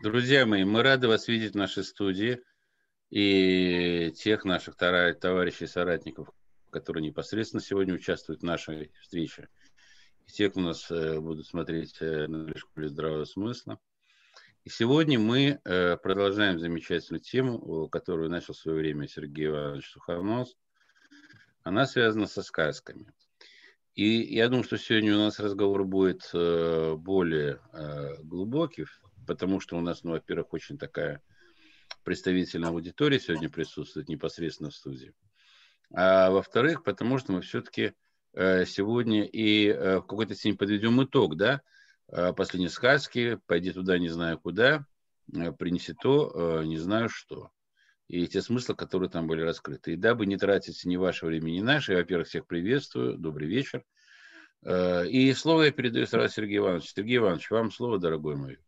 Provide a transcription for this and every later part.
Друзья мои, мы рады вас видеть в нашей студии и тех наших товарищей, соратников, которые непосредственно сегодня участвуют в нашей встрече. И те, кто нас э, будут смотреть э, на школе здравого смысла. И сегодня мы э, продолжаем замечательную тему, которую начал в свое время Сергей Иванович Сухонос. Она связана со сказками. И я думаю, что сегодня у нас разговор будет более глубокий, потому что у нас, ну, во-первых, очень такая представительная аудитория сегодня присутствует непосредственно в студии. А во-вторых, потому что мы все-таки э, сегодня и э, в какой-то степени подведем итог, да, э, последней сказки «Пойди туда, не знаю куда», «Принеси то, не знаю что». И те смыслы, которые там были раскрыты. И дабы не тратить ни ваше время, ни наше, я, во-первых, всех приветствую, добрый вечер. И слово я передаю сразу Сергею Ивановичу. Сергей Иванович, вам слово, дорогой мой.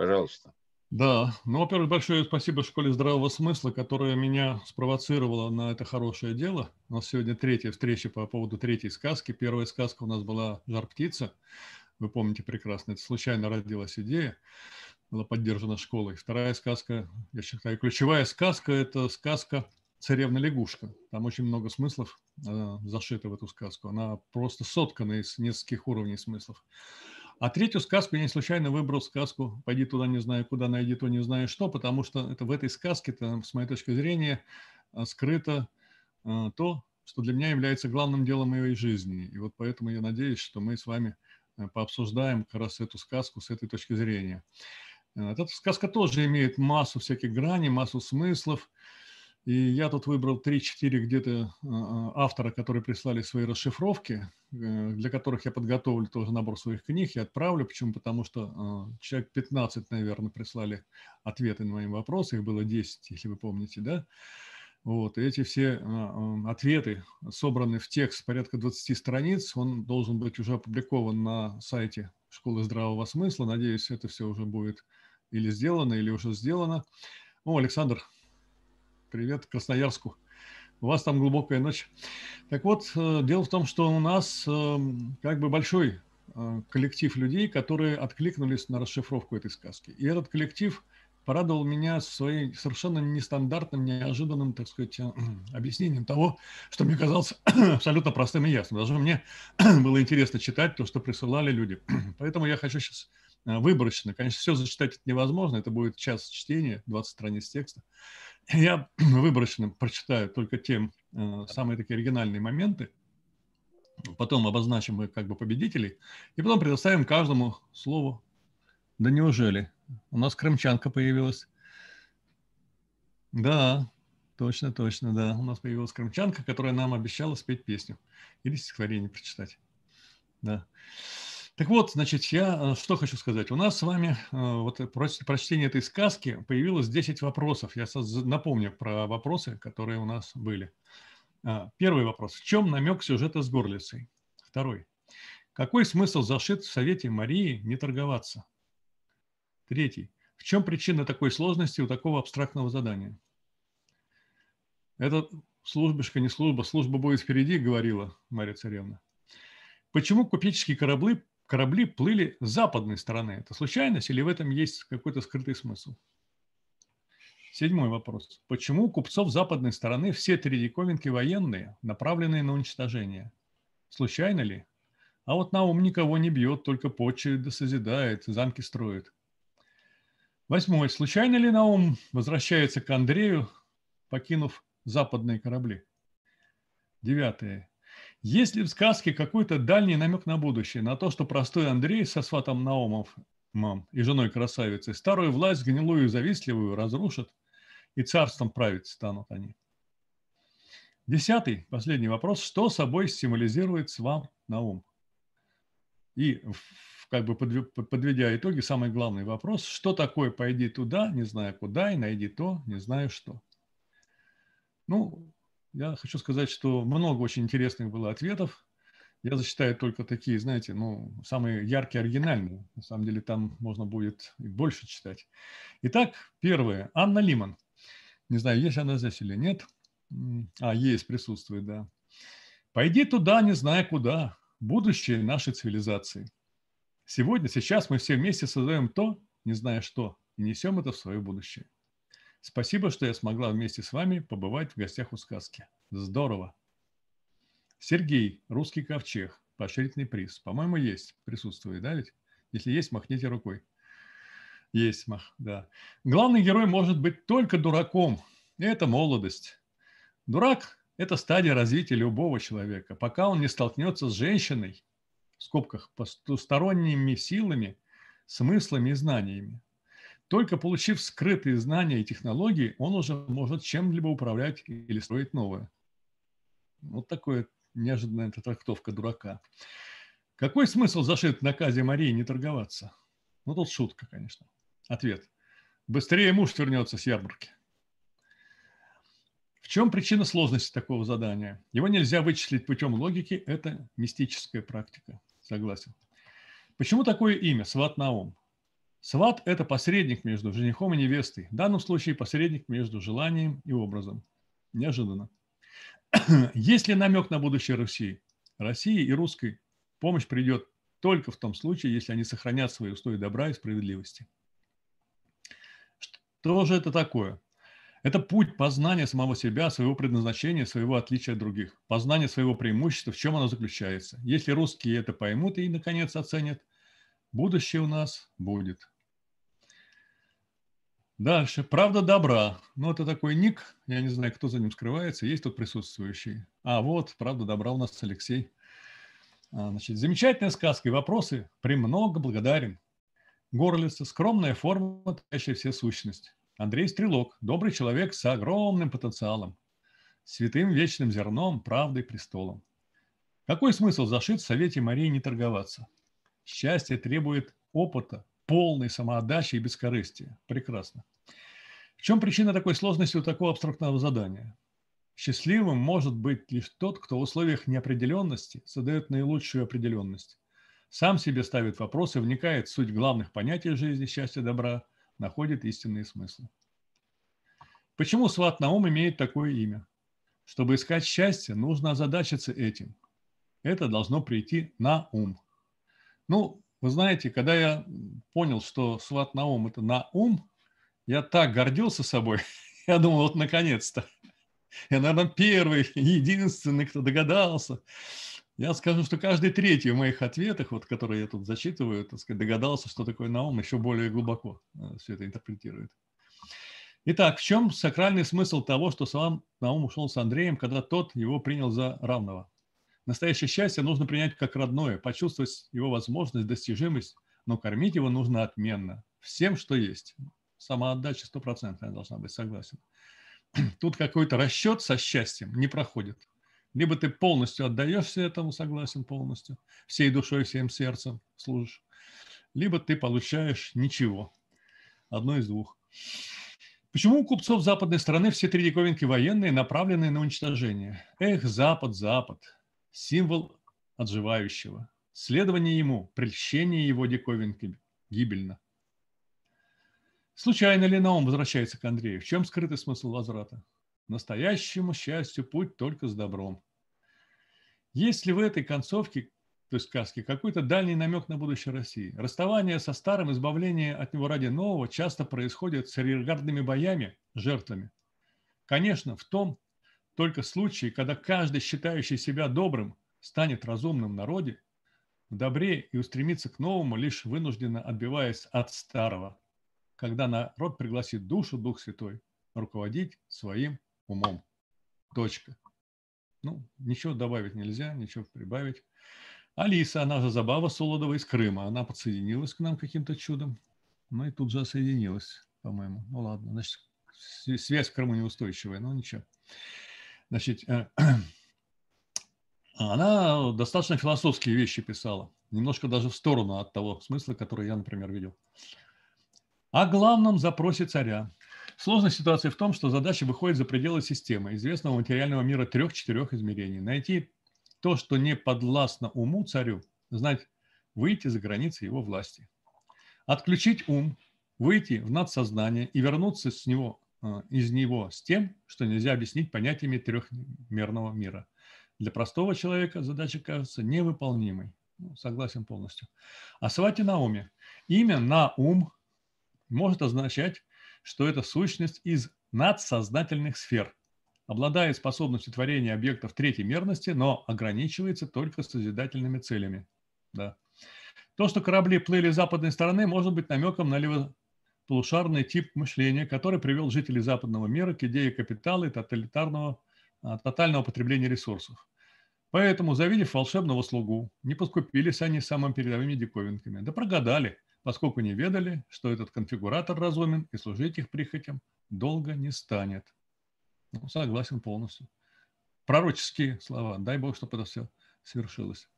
Пожалуйста. Да, ну, во-первых, большое спасибо школе здравого смысла, которая меня спровоцировала на это хорошее дело. У нас сегодня третья встреча по поводу третьей сказки. Первая сказка у нас была «Жар птица». Вы помните прекрасно, это случайно родилась идея, была поддержана школой. Вторая сказка, я считаю, ключевая сказка – это сказка «Царевна-лягушка». Там очень много смыслов э, зашито в эту сказку. Она просто соткана из нескольких уровней смыслов. А третью сказку я не случайно выбрал сказку «Пойди туда, не знаю куда, найди то, не знаю что», потому что это в этой сказке-то, с моей точки зрения, а, скрыто а, то, что для меня является главным делом моей жизни. И вот поэтому я надеюсь, что мы с вами а, пообсуждаем как раз эту сказку с этой точки зрения. Эта сказка тоже имеет массу всяких граней, массу смыслов. И я тут выбрал 3-4 где-то автора, которые прислали свои расшифровки. Э, для которых я подготовлю тоже набор своих книг и отправлю. Почему? Потому что э, человек 15, наверное, прислали ответы на мои вопросы. Их было 10, если вы помните, да? Вот, и эти все э, ответы собраны в текст порядка 20 страниц. Он должен быть уже опубликован на сайте Школы здравого смысла. Надеюсь, это все уже будет или сделано, или уже сделано. О, Александр, привет Красноярску у вас там глубокая ночь. Так вот, э, дело в том, что у нас э, как бы большой э, коллектив людей, которые откликнулись на расшифровку этой сказки. И этот коллектив порадовал меня своим совершенно нестандартным, неожиданным, так сказать, объяснением того, что мне казалось абсолютно простым и ясным. Даже мне было интересно читать то, что присылали люди. Поэтому я хочу сейчас выборочно, конечно, все зачитать это невозможно, это будет час чтения, 20 страниц текста. Я выборочно прочитаю только те э, самые такие оригинальные моменты, потом обозначим мы как бы победителей, и потом предоставим каждому слову. Да неужели? У нас крымчанка появилась. Да, точно, точно, да. У нас появилась крымчанка, которая нам обещала спеть песню или стихотворение прочитать. Да. Так вот, значит, я э, что хочу сказать. У нас с вами э, вот после прочтения этой сказки появилось 10 вопросов. Я напомню про вопросы, которые у нас были. А, первый вопрос. В чем намек сюжета с горлицей? Второй. Какой смысл зашит в Совете Марии не торговаться? Третий. В чем причина такой сложности у такого абстрактного задания? Это службишка, не служба, служба будет впереди, говорила Мария Царевна. Почему купеческие корабли корабли плыли с западной стороны. Это случайность или в этом есть какой-то скрытый смысл? Седьмой вопрос. Почему у купцов западной стороны все три диковинки военные, направленные на уничтожение? Случайно ли? А вот Наум никого не бьет, только почует да созидает, замки строит. Восьмой. Случайно ли Наум возвращается к Андрею, покинув западные корабли? Девятое. Есть ли в сказке какой-то дальний намек на будущее, на то, что простой Андрей со сватом Наумов мам, и женой красавицей старую власть гнилую и завистливую разрушат, и царством править станут они? Десятый, последний вопрос. Что собой символизирует свам Наум? И как бы подведя итоги, самый главный вопрос, что такое «пойди туда, не знаю куда, и найди то, не знаю что». Ну, я хочу сказать, что много очень интересных было ответов. Я зачитаю только такие, знаете, ну, самые яркие, оригинальные. На самом деле там можно будет и больше читать. Итак, первое. Анна Лиман. Не знаю, есть она здесь или нет. А, есть, присутствует, да. «Пойди туда, не зная куда. Будущее нашей цивилизации. Сегодня, сейчас мы все вместе создаем то, не зная что, и несем это в свое будущее. Спасибо, что я смогла вместе с вами побывать в гостях у сказки. Здорово. Сергей, русский ковчег, поощрительный приз. По-моему, есть, присутствует, да ведь? Если есть, махните рукой. Есть мах, да. Главный герой может быть только дураком. Это молодость. Дурак – это стадия развития любого человека. Пока он не столкнется с женщиной, в скобках, посторонними силами, смыслами и знаниями. Только получив скрытые знания и технологии, он уже может чем-либо управлять или строить новое. Вот такое неожиданная трактовка дурака. Какой смысл зашит в наказе Марии не торговаться? Ну, тут шутка, конечно. Ответ. Быстрее муж вернется с ярмарки. В чем причина сложности такого задания? Его нельзя вычислить путем логики, это мистическая практика. Согласен. Почему такое имя Сват Наум? Сват – это посредник между женихом и невестой. В данном случае посредник между желанием и образом. Неожиданно. Есть ли намек на будущее Руси? России и русской помощь придет только в том случае, если они сохранят свои устои добра и справедливости. Что же это такое? Это путь познания самого себя, своего предназначения, своего отличия от других. Познание своего преимущества, в чем оно заключается. Если русские это поймут и, наконец, оценят, будущее у нас будет. Дальше. Правда добра. Ну, это такой ник. Я не знаю, кто за ним скрывается. Есть тут присутствующий. А, вот, правда добра у нас Алексей. А, значит, замечательная сказка и вопросы. Премного благодарен. Горлица. Скромная форма, тащая все сущность. Андрей Стрелок. Добрый человек с огромным потенциалом. Святым вечным зерном, правдой, престолом. Какой смысл зашить в Совете Марии не торговаться? Счастье требует опыта, полной самоотдачи и бескорыстия. Прекрасно. В чем причина такой сложности у такого абстрактного задания? Счастливым может быть лишь тот, кто в условиях неопределенности создает наилучшую определенность. Сам себе ставит вопросы, вникает в суть главных понятий жизни, счастья, добра, находит истинные смыслы. Почему Сват Наум имеет такое имя? Чтобы искать счастье, нужно озадачиться этим. Это должно прийти на ум. Ну, вы знаете, когда я понял, что сват на ум – это на ум, я так гордился собой. Я думал, вот наконец-то. Я, наверное, первый, единственный, кто догадался. Я скажу, что каждый третий в моих ответах, вот, которые я тут зачитываю, так сказать, догадался, что такое наум, еще более глубоко э, все это интерпретирует. Итак, в чем сакральный смысл того, что сам Наум ушел с Андреем, когда тот его принял за равного? Настоящее счастье нужно принять как родное, почувствовать его возможность, достижимость, но кормить его нужно отменно, всем, что есть. Самоотдача стопроцентная должна быть, согласен. Тут какой-то расчет со счастьем не проходит. Либо ты полностью отдаешься этому, согласен полностью, всей душой, всем сердцем служишь, либо ты получаешь ничего. Одно из двух. Почему у купцов западной страны все три диковинки военные, направленные на уничтожение? Эх, Запад, Запад символ отживающего. Следование ему, прельщение его диковинки гибельно. Случайно ли Наум возвращается к Андрею? В чем скрытый смысл возврата? Настоящему счастью путь только с добром. Есть ли в этой концовке, то есть сказке, какой-то дальний намек на будущее России? Расставание со старым, избавление от него ради нового часто происходит с регардными боями, жертвами. Конечно, в том только случае, когда каждый, считающий себя добрым, станет разумным народе, в добре и устремится к новому, лишь вынужденно отбиваясь от старого, когда народ пригласит душу, Дух Святой, руководить своим умом. Точка. Ну, ничего добавить нельзя, ничего прибавить. Алиса, она же Забава Солодова из Крыма, она подсоединилась к нам каким-то чудом. Ну и тут же соединилась, по-моему. Ну ладно, значит, связь в Крыму неустойчивая, но ничего. Значит, э, она достаточно философские вещи писала, немножко даже в сторону от того смысла, который я, например, видел. О главном запросе царя. Сложность ситуации в том, что задача выходит за пределы системы, известного материального мира трех-четырех измерений. Найти то, что не подвластно уму царю, знать, выйти за границы его власти. Отключить ум, выйти в надсознание и вернуться с него из него с тем, что нельзя объяснить понятиями трехмерного мира. Для простого человека задача кажется невыполнимой. Ну, согласен полностью. А Свати Науми. Имя на ум может означать, что это сущность из надсознательных сфер, обладает способностью творения объектов третьей мерности, но ограничивается только созидательными целями. Да. То, что корабли плыли с западной стороны, может быть намеком на левополушарный тип мышления, который привел жителей западного мира к идее капитала и тоталитарного, а, тотального потребления ресурсов. Поэтому, завидев волшебного слугу, не поскупились они самыми передовыми диковинками, да прогадали, поскольку не ведали, что этот конфигуратор разумен и служить их прихотям долго не станет. Ну, согласен полностью. Пророческие слова. Дай Бог, чтобы это все свершилось.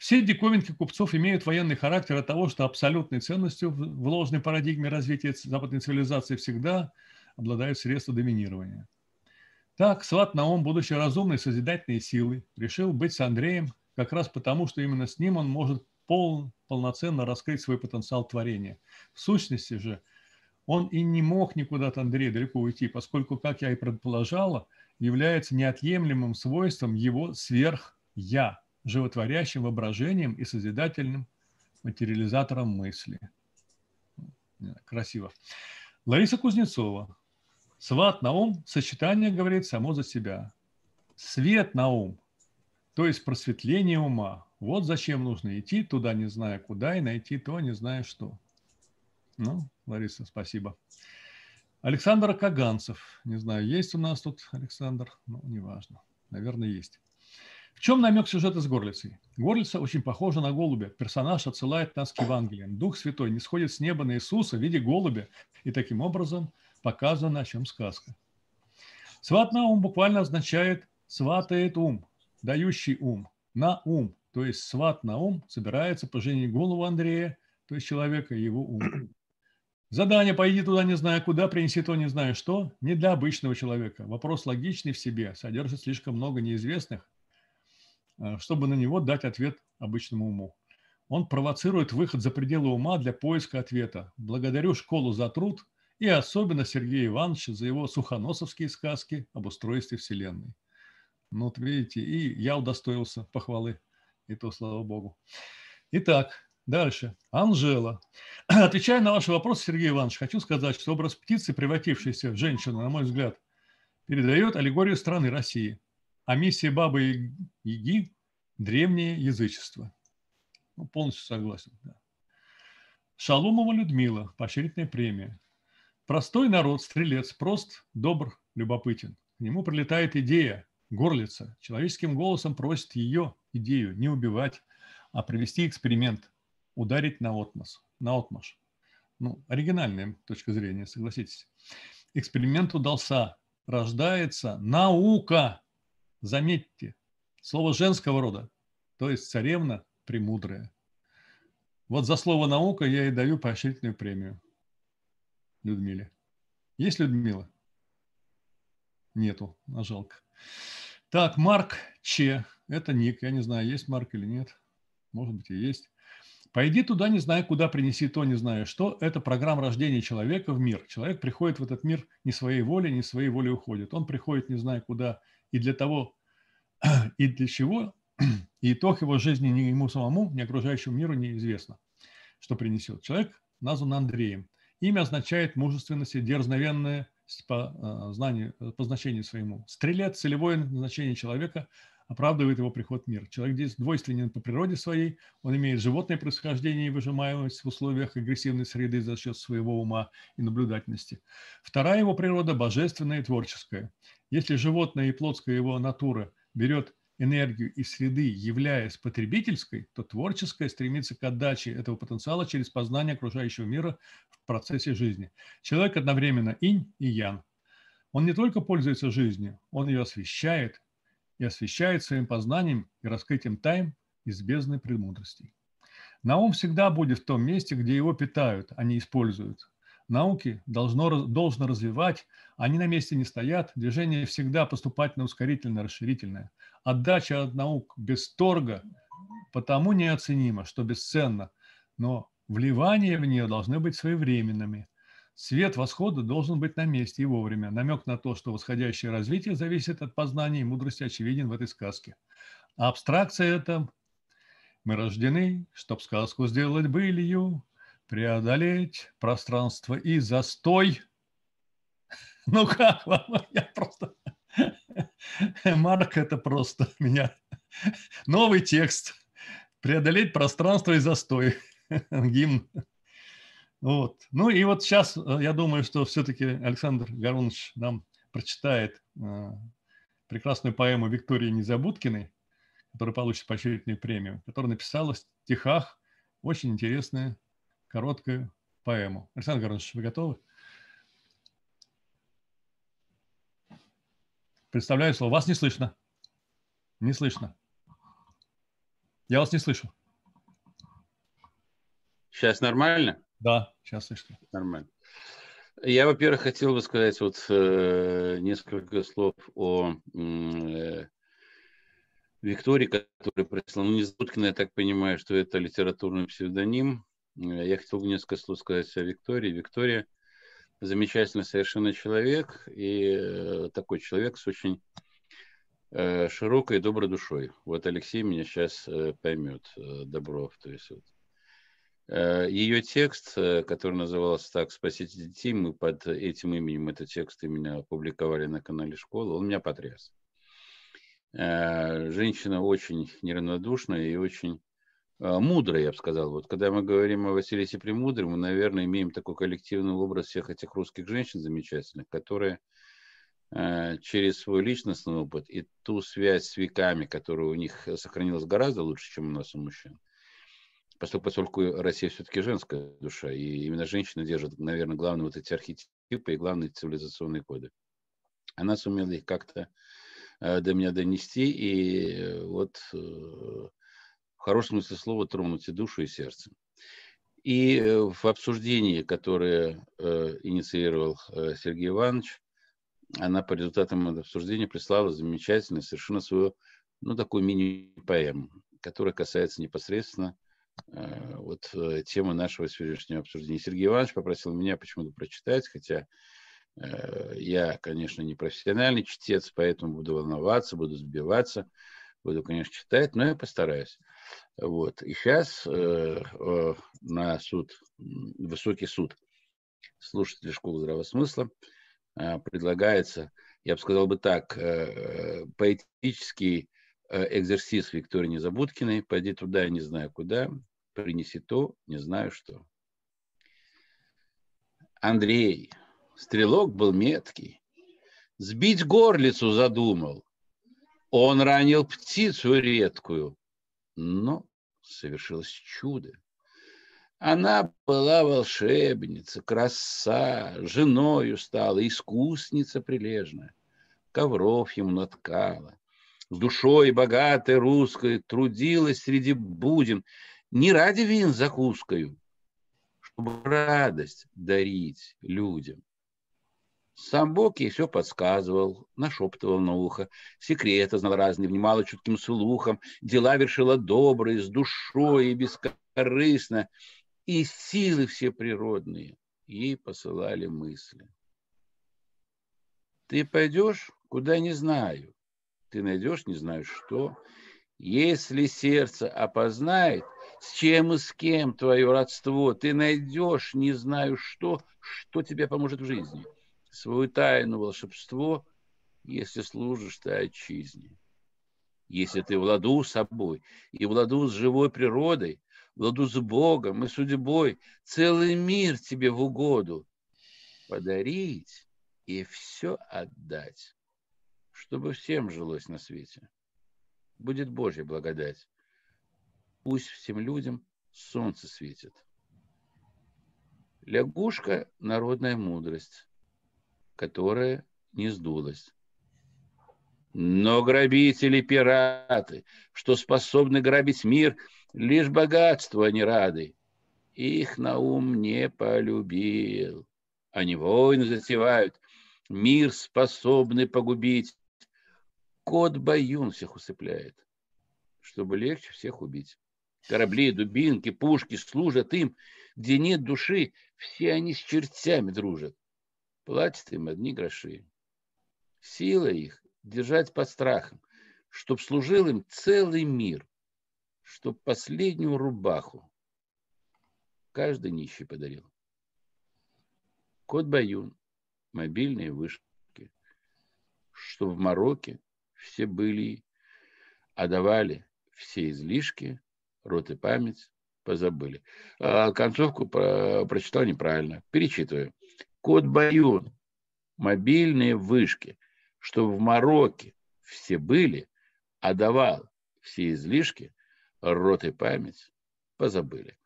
Все диковинки купцов имеют военный характер от того, что абсолютной ценностью в ложной парадигме развития западной цивилизации всегда обладают средства доминирования. Так, сват Наум, будучи разумной созидательной силой, решил быть с Андреем как раз потому, что именно с ним он может пол, полноценно раскрыть свой потенциал творения. В сущности же, он и не мог никуда от Андрея далеко уйти, поскольку, как я и предположала, является неотъемлемым свойством его сверх-я, животворящим воображением и созидательным материализатором мысли. Красиво. Лариса Кузнецова. Сват на ум, сочетание говорит само за себя. Свет на ум, то есть просветление ума. Вот зачем нужно идти туда, не зная куда, и найти то, не зная что. Ну, Лариса, спасибо. Александр Каганцев. Не знаю, есть у нас тут Александр? Ну, неважно. Наверное, есть. В чем намек сюжета с Горлицей? Горлица очень похожа на голубя. Персонаж отсылает нас к Евангелиям. Дух Святой не сходит с неба на Иисуса в виде голубя. И таким образом показано, о чем сказка. Сват на ум буквально означает сватает ум, дающий ум, на ум. То есть сват на ум собирается поженить голову Андрея, то есть человека, его ум. Задание «пойди туда, не зная куда, принеси то, не зная что» не для обычного человека. Вопрос логичный в себе, содержит слишком много неизвестных, чтобы на него дать ответ обычному уму. Он провоцирует выход за пределы ума для поиска ответа. Благодарю школу за труд и особенно Сергея Ивановича за его сухоносовские сказки об устройстве Вселенной. Ну, вот видите, и я удостоился похвалы, и то слава Богу. Итак, Дальше. Анжела. Отвечая на ваш вопрос, Сергей Иванович, хочу сказать, что образ птицы, превратившейся в женщину, на мой взгляд, передает аллегорию страны России. А миссия Бабы Яги – древнее язычество. Ну, полностью согласен. Да. Шалумова Людмила, поощрительная премия. Простой народ, стрелец, прост, добр, любопытен. К нему прилетает идея, горлица. Человеческим голосом просит ее, идею, не убивать, а провести эксперимент – ударить на отмаш. На отмаш. Ну, оригинальная точка зрения, согласитесь. Эксперимент удался. Рождается наука. Заметьте, слово женского рода, то есть царевна премудрая. Вот за слово наука я и даю поощрительную премию Людмиле. Есть Людмила? Нету, а жалко. Так, Марк Че. Это ник. Я не знаю, есть Марк или нет. Может быть и есть. Пойди туда, не зная куда, принеси то, не зная что. Это программа рождения человека в мир. Человек приходит в этот мир не своей волей, не своей волей уходит. Он приходит, не зная куда, и для того, и для чего, и итог его жизни ни ему самому, ни окружающему миру неизвестно, что принесет. Человек назван Андреем. Имя означает мужественность и дерзновенное по, э, знанию, по значению своему. Стрелец – целевое назначение человека – оправдывает его приход в мир. Человек здесь двойственен по природе своей, он имеет животное происхождение и выжимаемость в условиях агрессивной среды за счет своего ума и наблюдательности. Вторая его природа – божественная и творческая. Если животное и плотская его натура берет энергию из среды, являясь потребительской, то творческая стремится к отдаче этого потенциала через познание окружающего мира в процессе жизни. Человек одновременно инь и ян. Он не только пользуется жизнью, он ее освещает, и освещает своим познанием и раскрытием тайн из бездны премудростей. Наум всегда будет в том месте, где его питают, а не используют. Науки должно, должно развивать, они на месте не стоят, движение всегда поступательно ускорительное, расширительное. Отдача от наук без торга потому неоценима, что бесценно, но вливания в нее должны быть своевременными – Свет восхода должен быть на месте и вовремя. Намек на то, что восходящее развитие зависит от познания и мудрости, очевиден в этой сказке. А абстракция – это «Мы рождены, чтоб сказку сделать былью, преодолеть пространство и застой. Ну как вам? Я просто... Марк, это просто меня... Новый текст. Преодолеть пространство и застой. Гимн. Вот. Ну и вот сейчас э, я думаю, что все-таки Александр Гарунович нам прочитает э, прекрасную поэму Виктории Незабудкиной, которая получит поощрительную премию, которая написала в стихах очень интересную короткую поэму. Александр Гарунович, вы готовы? Представляю слово. Вас не слышно. Не слышно. Я вас не слышу. Сейчас нормально? Да, сейчас слышно. Нормально. Я, во-первых, хотел бы сказать вот э, несколько слов о э, Виктории, которая прислала. Ну, не Незуткина, я так понимаю, что это литературный псевдоним. Э, я хотел бы несколько слов сказать о Виктории. Виктория замечательный совершенно человек, и э, такой человек с очень э, широкой доброй душой. Вот Алексей меня сейчас поймет, Добров. То есть вот Ее текст, э, который назывался так «Спасите детей», мы под этим именем этот текст именно опубликовали на канале школы, он меня потряс. Э, женщина очень неравнодушная и очень мудрая, я бы сказал. Вот когда мы говорим о Василисе Премудром, мы, наверное, имеем такой коллективный образ всех этих русских женщин замечательных, которые через свой личностный опыт и ту связь с веками, которая у них сохранилась гораздо лучше, чем у нас у мужчин, поскольку, Россия все-таки женская душа, и именно женщина держит, наверное, главные вот эти архетипы и главные цивилизационные коды. Она сумела их как-то э, до меня донести, и э, вот э, в хорошем смысле слова тронуть и душу, и сердце. И в обсуждении, которое инициировал Сергей Иванович, она по результатам обсуждения прислала замечательную, совершенно свою, ну, такую мини-поэму, которая касается непосредственно вот э, тема нашего сегодняшнего обсуждения. Сергей Иванович попросил меня почему-то прочитать, хотя э, я, конечно, не профессиональный чтец, поэтому буду волноваться, буду сбиваться, буду, конечно, читать, но я постараюсь. Вот. И сейчас на суд, высокий суд слушателей школы здравого смысла предлагается, я бы сказал бы так, поэтический экзерсис Виктории Незабудкиной «Пойди туда, я не знаю куда», принеси то, не знаю что. Андрей, стрелок был меткий, сбить горлицу задумал. Он ранил птицу редкую, но совершилось чудо. Она была волшебница, краса, женою стала, искусница прилежная. Ковров ему наткала, с душой богатой русской трудилась среди будин не ради вин закускаю, чтобы радость дарить людям. Сам Бог ей все подсказывал, нашептывал на ухо, секреты знал разные, внимала чутким слухом, дела вершила добрые, с душой и бескорыстно, и силы все природные ей посылали мысли. Ты пойдешь, куда не знаю, ты найдешь не знаю что. Если сердце опознает – с чем и с кем твое родство, ты найдешь, не знаю что, что тебе поможет в жизни. Свою тайну, волшебство, если служишь ты отчизне. Если ты владу собой и владу с живой природой, владу с Богом и судьбой, целый мир тебе в угоду подарить и все отдать, чтобы всем жилось на свете. Будет Божья благодать пусть всем людям солнце светит. Лягушка – народная мудрость, которая не сдулась. Но грабители-пираты, что способны грабить мир, лишь богатство они рады. Их на ум не полюбил. Они войны затевают, мир способны погубить. Кот Баюн всех усыпляет, чтобы легче всех убить. Корабли, дубинки, пушки служат им, где нет души, все они с чертями дружат. Платят им одни гроши. Сила их держать под страхом, чтоб служил им целый мир, чтоб последнюю рубаху каждый нищий подарил. Кот Баюн, мобильные вышки, что в Марокке все были, а давали все излишки, рот и память позабыли. А концовку про, прочитал неправильно. Перечитываю. Кот Баюн, мобильные вышки, что в Марокке все были, а давал все излишки, рот и память позабыли.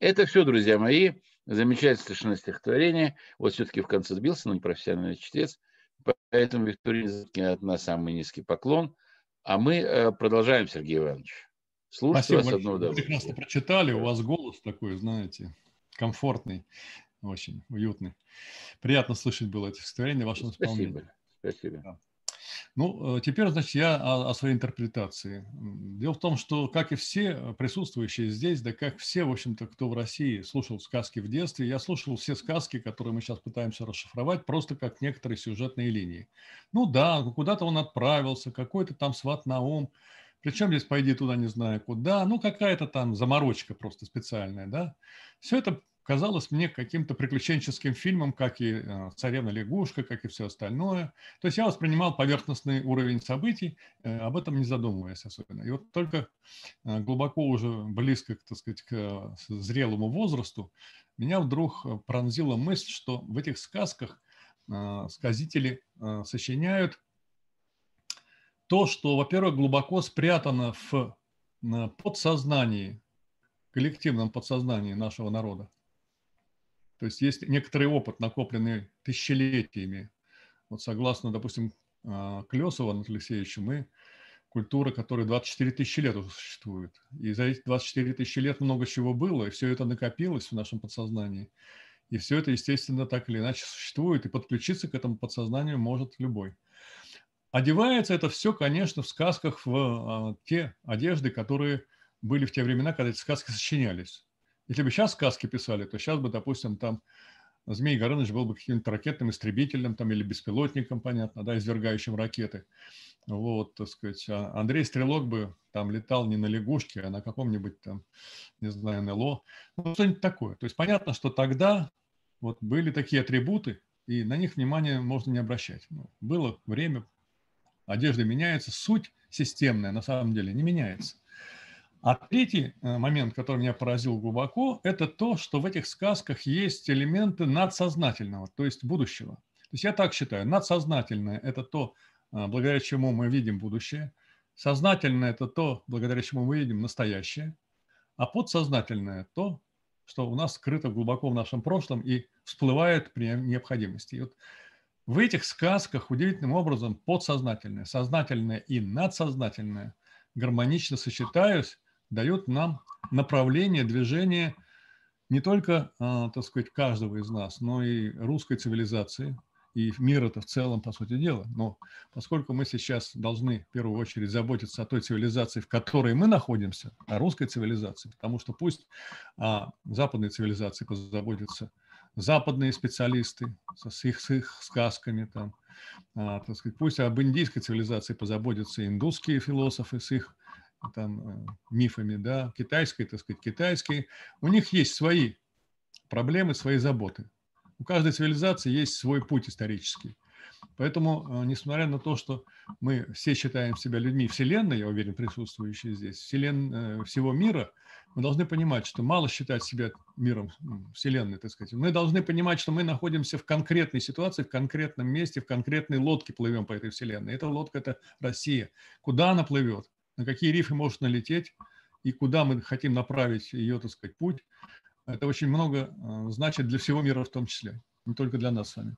Это все, друзья мои. Замечательное совершенно стихотворение. Вот все-таки в конце сбился, но не профессиональный чтец. Поэтому Виктория от нас самый низкий поклон. А мы э, продолжаем, Сергей Иванович. Слушать Спасибо вас одно удовольствие. Прекрасно прочитали. У вас голос такой, знаете, комфортный, очень уютный. Приятно слышать было это стихотворение в вашем исполнении. Спасибо. Спасибо. Да. Ну, э, теперь, значит, я о, о своей интерпретации. Дело в том, что, как и все присутствующие здесь, да как все, в общем-то, кто в России слушал сказки в детстве, я слушал все сказки, которые мы сейчас пытаемся расшифровать, просто как некоторые сюжетные линии. Ну да, куда-то он отправился, какой-то там сват на ум, причем здесь пойди туда не знаю куда, ну какая-то там заморочка просто специальная, да. Все это казалось мне каким-то приключенческим фильмом, как и э, «Царевна лягушка», как и все остальное. То есть я воспринимал поверхностный уровень событий, э, об этом не задумываясь особенно. И вот только э, глубоко уже близко, так сказать, к зрелому возрасту, меня вдруг пронзила мысль, что в этих сказках сказители сочиняют то, что, во-первых, глубоко спрятано в подсознании, коллективном подсознании нашего народа. То есть есть некоторый опыт, накопленный тысячелетиями. Вот согласно, допустим, а, Клесову Анатолию Алексеевичу, мы культура, которая 24 тысячи лет уже существует. И за эти 24 тысячи лет много чего было, и все это накопилось в нашем подсознании. И все это, естественно, так или иначе существует, и подключиться к этому подсознанию может любой. Одевается это все, конечно, в сказках в а, те одежды, которые были в те времена, когда эти сказки сочинялись. Если бы сейчас сказки писали, то сейчас бы, допустим, там Змей Горыныч был бы каким-то ракетным истребителем там, или беспилотником, понятно, да, извергающим ракеты. Вот, так сказать. А Андрей Стрелок бы там летал не на лягушке, а на каком-нибудь там, не знаю, НЛО. Ну, что-нибудь такое. То есть понятно, что тогда вот были такие атрибуты, и на них внимание можно не обращать. Ну, было время, одежда меняется, суть системная на самом деле не меняется. А третий э, момент, который меня поразил глубоко, это то, что в этих сказках есть элементы надсознательного, то есть будущего. То есть я так считаю, надсознательное – это то, э, благодаря чему мы видим будущее, сознательное – это то, благодаря чему мы видим настоящее, а подсознательное – то, что у нас скрыто глубоко в нашем прошлом и всплывает при необходимости. И вот в этих сказках удивительным образом подсознательное, сознательное и надсознательное гармонично сочетаясь, дает нам направление движения не только, а, так сказать, каждого из нас, но и русской цивилизации, и мира-то в целом, по сути дела. Но поскольку мы сейчас должны в первую очередь заботиться о той цивилизации, в которой мы находимся, о русской цивилизации, потому что пусть о западной цивилизации позаботятся западные специалисты с их, с их сказками, там, а, так сказать, пусть об индийской цивилизации позаботятся индусские философы с их там, э, мифами, да, китайской, так сказать, китайские. У них есть свои проблемы, свои заботы. У каждой цивилизации есть свой путь исторический. Поэтому, э, несмотря на то, что мы все считаем себя людьми Вселенной, я уверен, присутствующие здесь, вселен... Э, всего мира, мы должны понимать, что мало считать себя миром Вселенной, так сказать. Мы должны понимать, что мы находимся в конкретной ситуации, в конкретном месте, в конкретной лодке плывем по этой Вселенной. Эта лодка – это Россия. Куда она плывет? на какие рифы может налететь и куда мы хотим направить ее, так сказать, путь. Это очень много э, значит для всего мира в том числе, не только для нас с вами.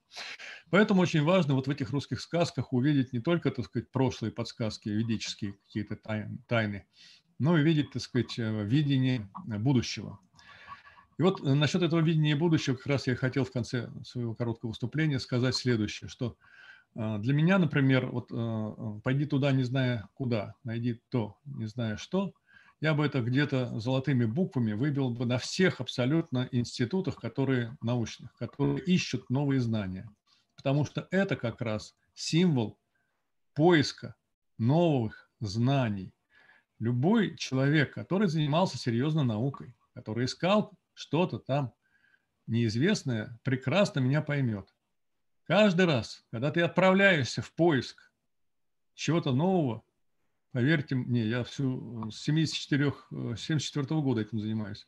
Поэтому очень важно вот в этих русских сказках увидеть не только, так сказать, прошлые подсказки, ведические какие-то тайны, но и видеть, так сказать, э, видение будущего. И вот э, насчет этого видения будущего как раз я хотел в конце своего короткого выступления сказать следующее, что а, для меня, например, вот пойди туда, не зная куда, найди то, не зная что, я бы это где-то золотыми буквами выбил бы на всех абсолютно институтах, которые научных, которые ищут новые знания. Потому что это как раз символ поиска новых знаний. Любой человек, который занимался серьезно наукой, который искал что-то там неизвестное, прекрасно меня поймет. Каждый раз, когда ты отправляешься в поиск чего-то нового, поверьте мне, я всю с 74, 74 -го года этим занимаюсь,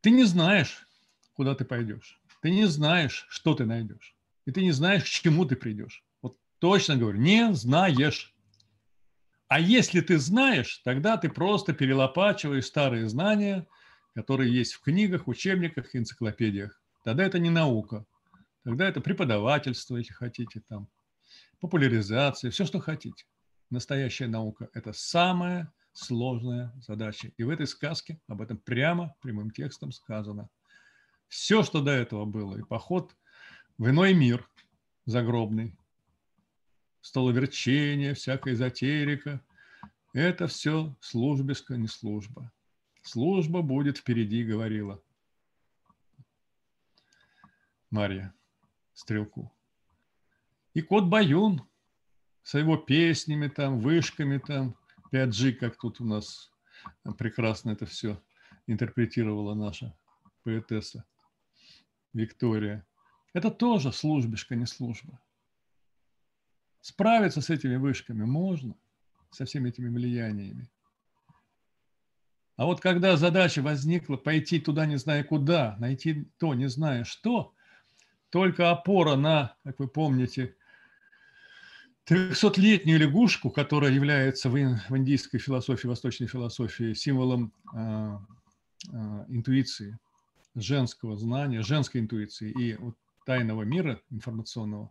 ты не знаешь, куда ты пойдешь. Ты не знаешь, что ты найдешь. И ты не знаешь, к чему ты придешь. Вот точно говорю, не знаешь. А если ты знаешь, тогда ты просто перелопачиваешь старые знания, которые есть в книгах, учебниках, энциклопедиях. Тогда это не наука. Тогда это преподавательство, если хотите, там, популяризация, все, что хотите. Настоящая наука – это самая сложная задача. И в этой сказке об этом прямо прямым текстом сказано. Все, что до этого было, и поход в иной мир загробный, столоверчение, всякая эзотерика, это все службиска, не служба. Служба будет впереди, говорила Марья Стрелку. И кот Баюн с его песнями там, вышками там, 5G, как тут у нас прекрасно это все интерпретировала наша поэтесса Виктория. Это тоже службишка, не служба. Справиться с этими вышками можно, со всеми этими влияниями. А вот когда задача возникла пойти туда не зная куда, найти то не зная что, только опора на, как вы помните, 300-летнюю лягушку, которая является в индийской философии, восточной философии символом э, э, интуиции, женского знания, женской интуиции и тайного мира информационного,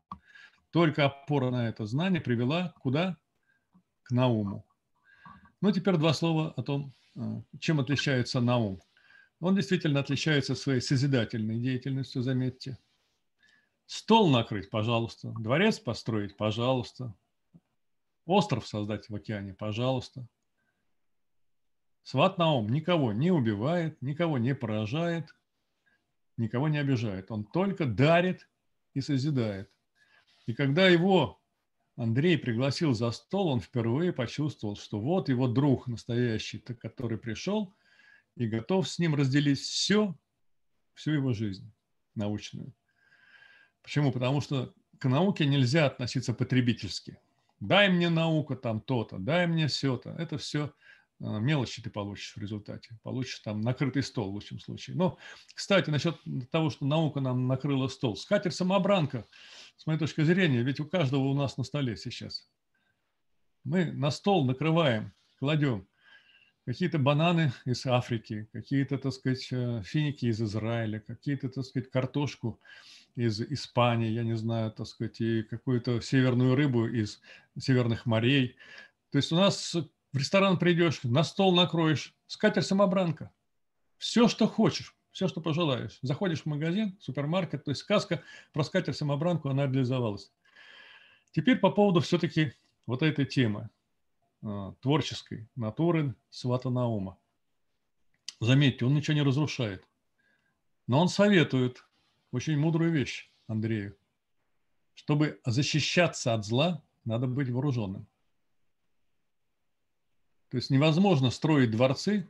только опора на это знание привела куда? К Науму. Ну, теперь два слова о том, э, чем отличается Наум. Он действительно отличается своей созидательной деятельностью, заметьте – Стол накрыть, пожалуйста. Дворец построить, пожалуйста. Остров создать в океане, пожалуйста. Сват Наум никого не убивает, никого не поражает, никого не обижает. Он только дарит и созидает. И когда его Андрей пригласил за стол, он впервые почувствовал, что вот его друг настоящий, который пришел и готов с ним разделить все, всю его жизнь научную. Почему? Потому что к науке нельзя относиться потребительски. Дай мне наука там то-то, дай мне все-то. Это все а, мелочи ты получишь в результате. Получишь там накрытый стол в лучшем случае. Но, кстати, насчет того, что наука нам накрыла стол. Скатерть самобранка, с моей точки зрения, ведь у каждого у нас на столе сейчас. Мы на стол накрываем, кладем какие-то бананы из Африки, какие-то, так сказать, э, финики из Израиля, какие-то, так сказать, картошку из Испании, я не знаю, так сказать, и какую-то северную рыбу из северных морей. То есть у нас в ресторан придешь, на стол накроешь, скатерть самобранка. Все, что хочешь, все, что пожелаешь. Заходишь в магазин, супермаркет, то есть сказка про скатерть самобранку, она реализовалась. Теперь по поводу все-таки вот этой темы творческой натуры Свата Наума. Заметьте, он ничего не разрушает. Но он советует очень мудрую вещь Андрею. Чтобы защищаться от зла, надо быть вооруженным. То есть невозможно строить дворцы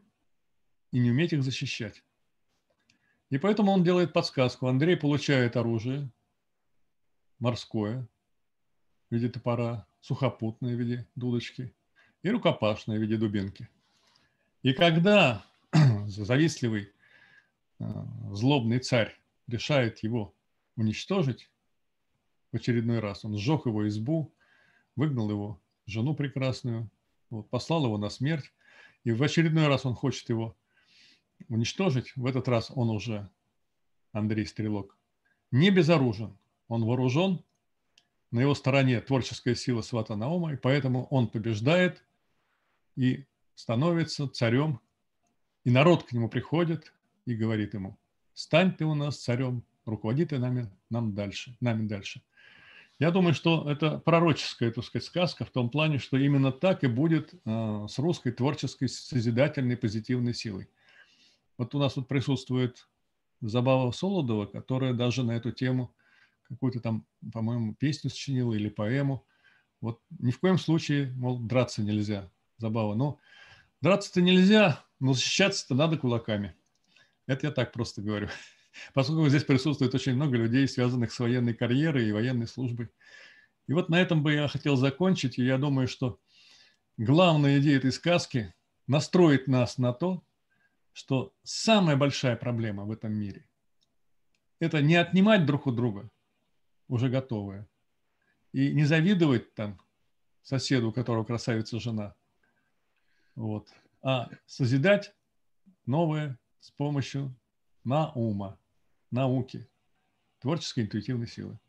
и не уметь их защищать. И поэтому он делает подсказку. Андрей получает оружие морское в виде топора, сухопутное в виде дудочки и рукопашное в виде дубинки. И когда завистливый э, злобный царь решает его уничтожить в очередной раз. Он сжег его избу, выгнал его жену прекрасную, вот, послал его на смерть. И в очередной раз он хочет его уничтожить. В этот раз он уже, Андрей Стрелок, не безоружен. Он вооружен, на его стороне творческая сила Свата Наома, и поэтому он побеждает и становится царем. И народ к нему приходит и говорит ему, стань ты у нас царем, руководи ты нами, нам дальше, нами дальше. Я думаю, что это пророческая, так сказать, сказка в том плане, что именно так и будет э, с русской творческой, созидательной, позитивной силой. Вот у нас тут присутствует Забава Солодова, которая даже на эту тему какую-то там, по-моему, песню сочинила или поэму. Вот ни в коем случае, мол, драться нельзя, Забава. Но драться-то нельзя, но защищаться-то надо кулаками – Это я так просто говорю. Поскольку здесь присутствует очень много людей, связанных с военной карьерой и военной службой. И вот на этом бы я хотел закончить. И я думаю, что главная идея этой сказки – настроить нас на то, что самая большая проблема в этом мире – это не отнимать друг у друга уже готовое, и не завидовать там соседу, у которого красавица жена, вот, а созидать новое с помощью наума, науки, творческой интуитивной силы.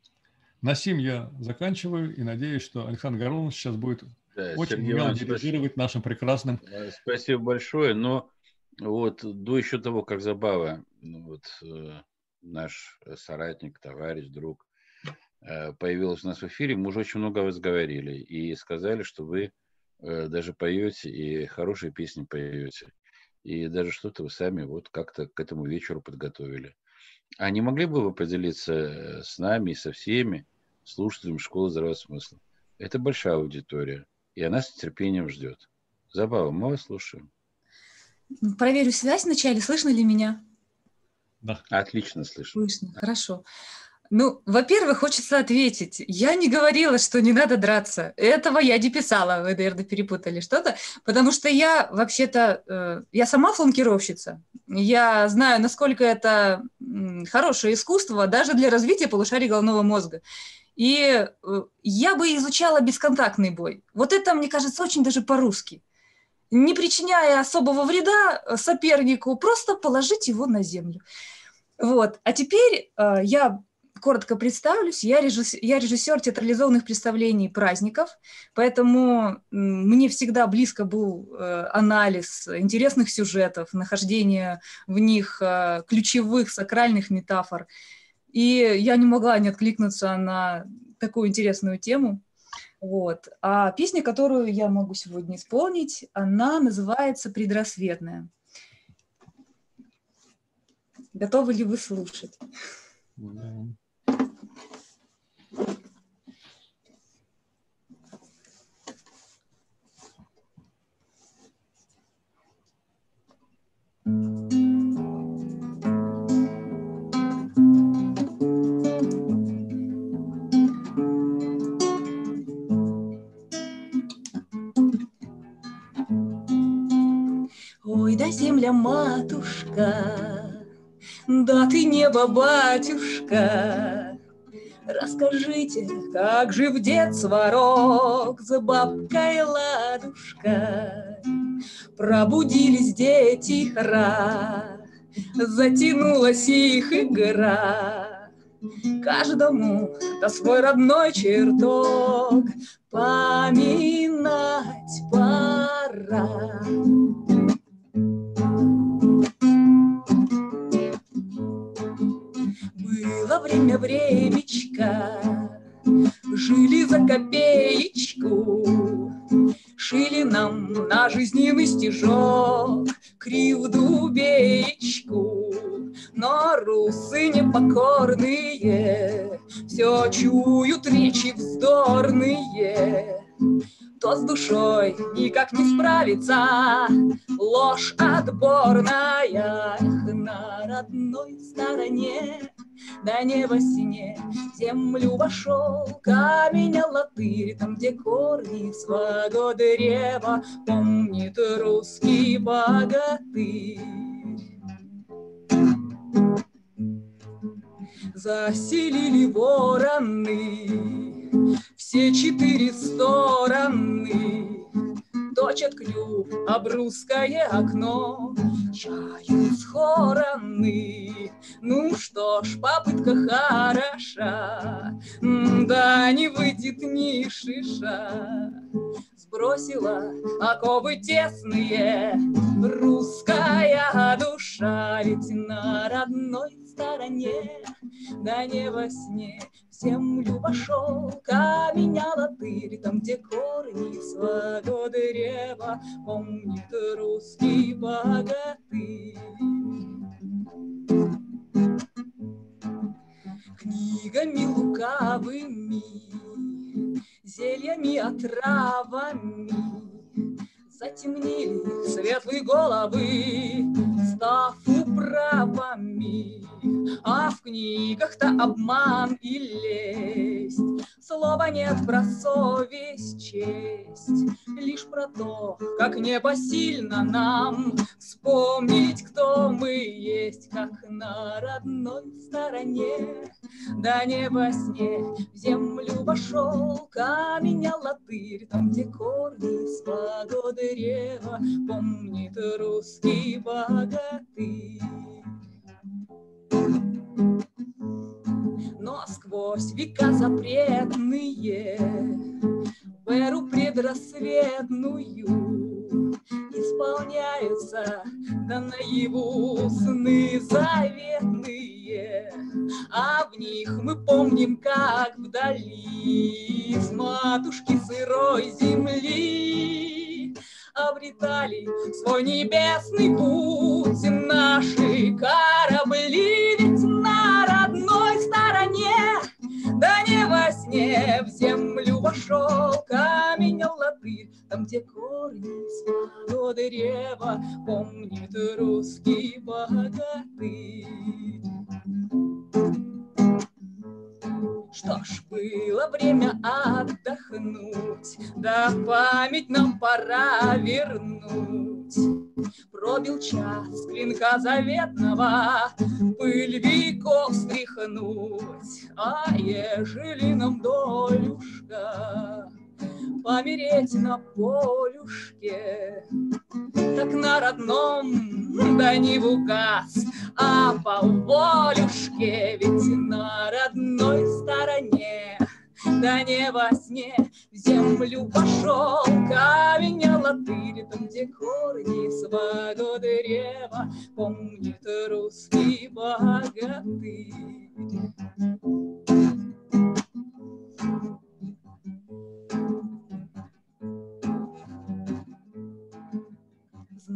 На сим я заканчиваю и надеюсь, что Александр Горлович сейчас будет да, очень умело дирижировать нашим прекрасным. Спасибо большое, но вот до еще того, как Забава, ну, вот э, наш соратник, товарищ, друг, э, появился у нас в эфире, мы уже очень много о вас говорили и сказали, что вы даже поете и хорошие песни поете. И даже что-то вы сами вот как-то к этому вечеру подготовили. А не могли бы вы поделиться э, с нами и со всеми слушателями школы здравого смысла? Это большая аудитория, и она с нетерпением ждет. Забава, мы вас слушаем. Проверю связь вначале. Слышно ли меня? Да. Отлично слышно. Слышно, хорошо. Ну, во-первых, хочется ответить. Я не говорила, что не надо драться. Этого я не писала. Вы, наверное, перепутали что-то. Потому что я вообще-то... Э, я сама фланкировщица. Я знаю, насколько это хорошее искусство даже для развития полушария головного мозга. И э, я бы изучала бесконтактный бой. Вот это, мне кажется, очень даже по-русски. Не причиняя особого вреда э, сопернику, просто положить его на землю. Вот. А теперь э, я коротко представлюсь. Я режиссер, я режиссер театрализованных представлений праздников, поэтому мне всегда близко был э, анализ интересных сюжетов, нахождение в них э, ключевых сакральных метафор. И я не могла не откликнуться на такую интересную тему. Вот. А песня, которую я могу сегодня исполнить, она называется «Предрассветная». Готовы ли вы слушать? Ой, да земля матушка, да ты небо батюшка, Расскажите, как же в дед сварог за бабкой ладушкой Пробудились дети хра, затянулась их игра. Каждому до свой родной чертог поминать пора. Было время времечка, жили за копеечку, Шили нам на жизненный стежок кривду беечку. Но русы непокорные все чуют речи вздорные. То с душой никак не справится ложь отборная на родной стороне да не во сне в землю вошел камень латырь, там, где корни своего древа помнит русский богатырь. Заселили вороны все четыре стороны, точат клюв об русское окно, чают схороны. Ну что ж, попытка хороша, да не выйдет ни шиша. Сбросила оковы тесные русская душа, ведь на родной стороне, да не во сне, землю вошел, камень латырь, там, где корни своего древа помнит русский богатырь. Книгами лукавыми, зельями, отравами затемнили светлые головы, устав управами, а в книгах-то обман и лесть. Слова нет про совесть, честь, лишь про то, как непосильно нам вспомнить, кто мы есть, как на родной стороне. Да не во сне в землю вошел камень латырь, там, где корни свободы древа, помнит русский богатырь. Но сквозь века запретные, в эру предрассветную, исполняются да наяву сны заветные, а в них мы помним, как вдали с матушки сырой земли обретали свой небесный путь наши корабли, ведь на родной стороне, да не во сне в землю вошел камень латырь, там, где корни свободы древа, помнит русский богатырь. Что ж, было время отдохнуть, да память нам пора вернуть. Пробил час клинка заветного, пыль веков стряхнуть, а ежели нам долюшка помереть на полюшке, так на родном, да не в указ, а по волюшке, ведь на родной стороне, да не во сне в землю пошел камень латырь, там, где корни свободы древа, помнит русский богатырь.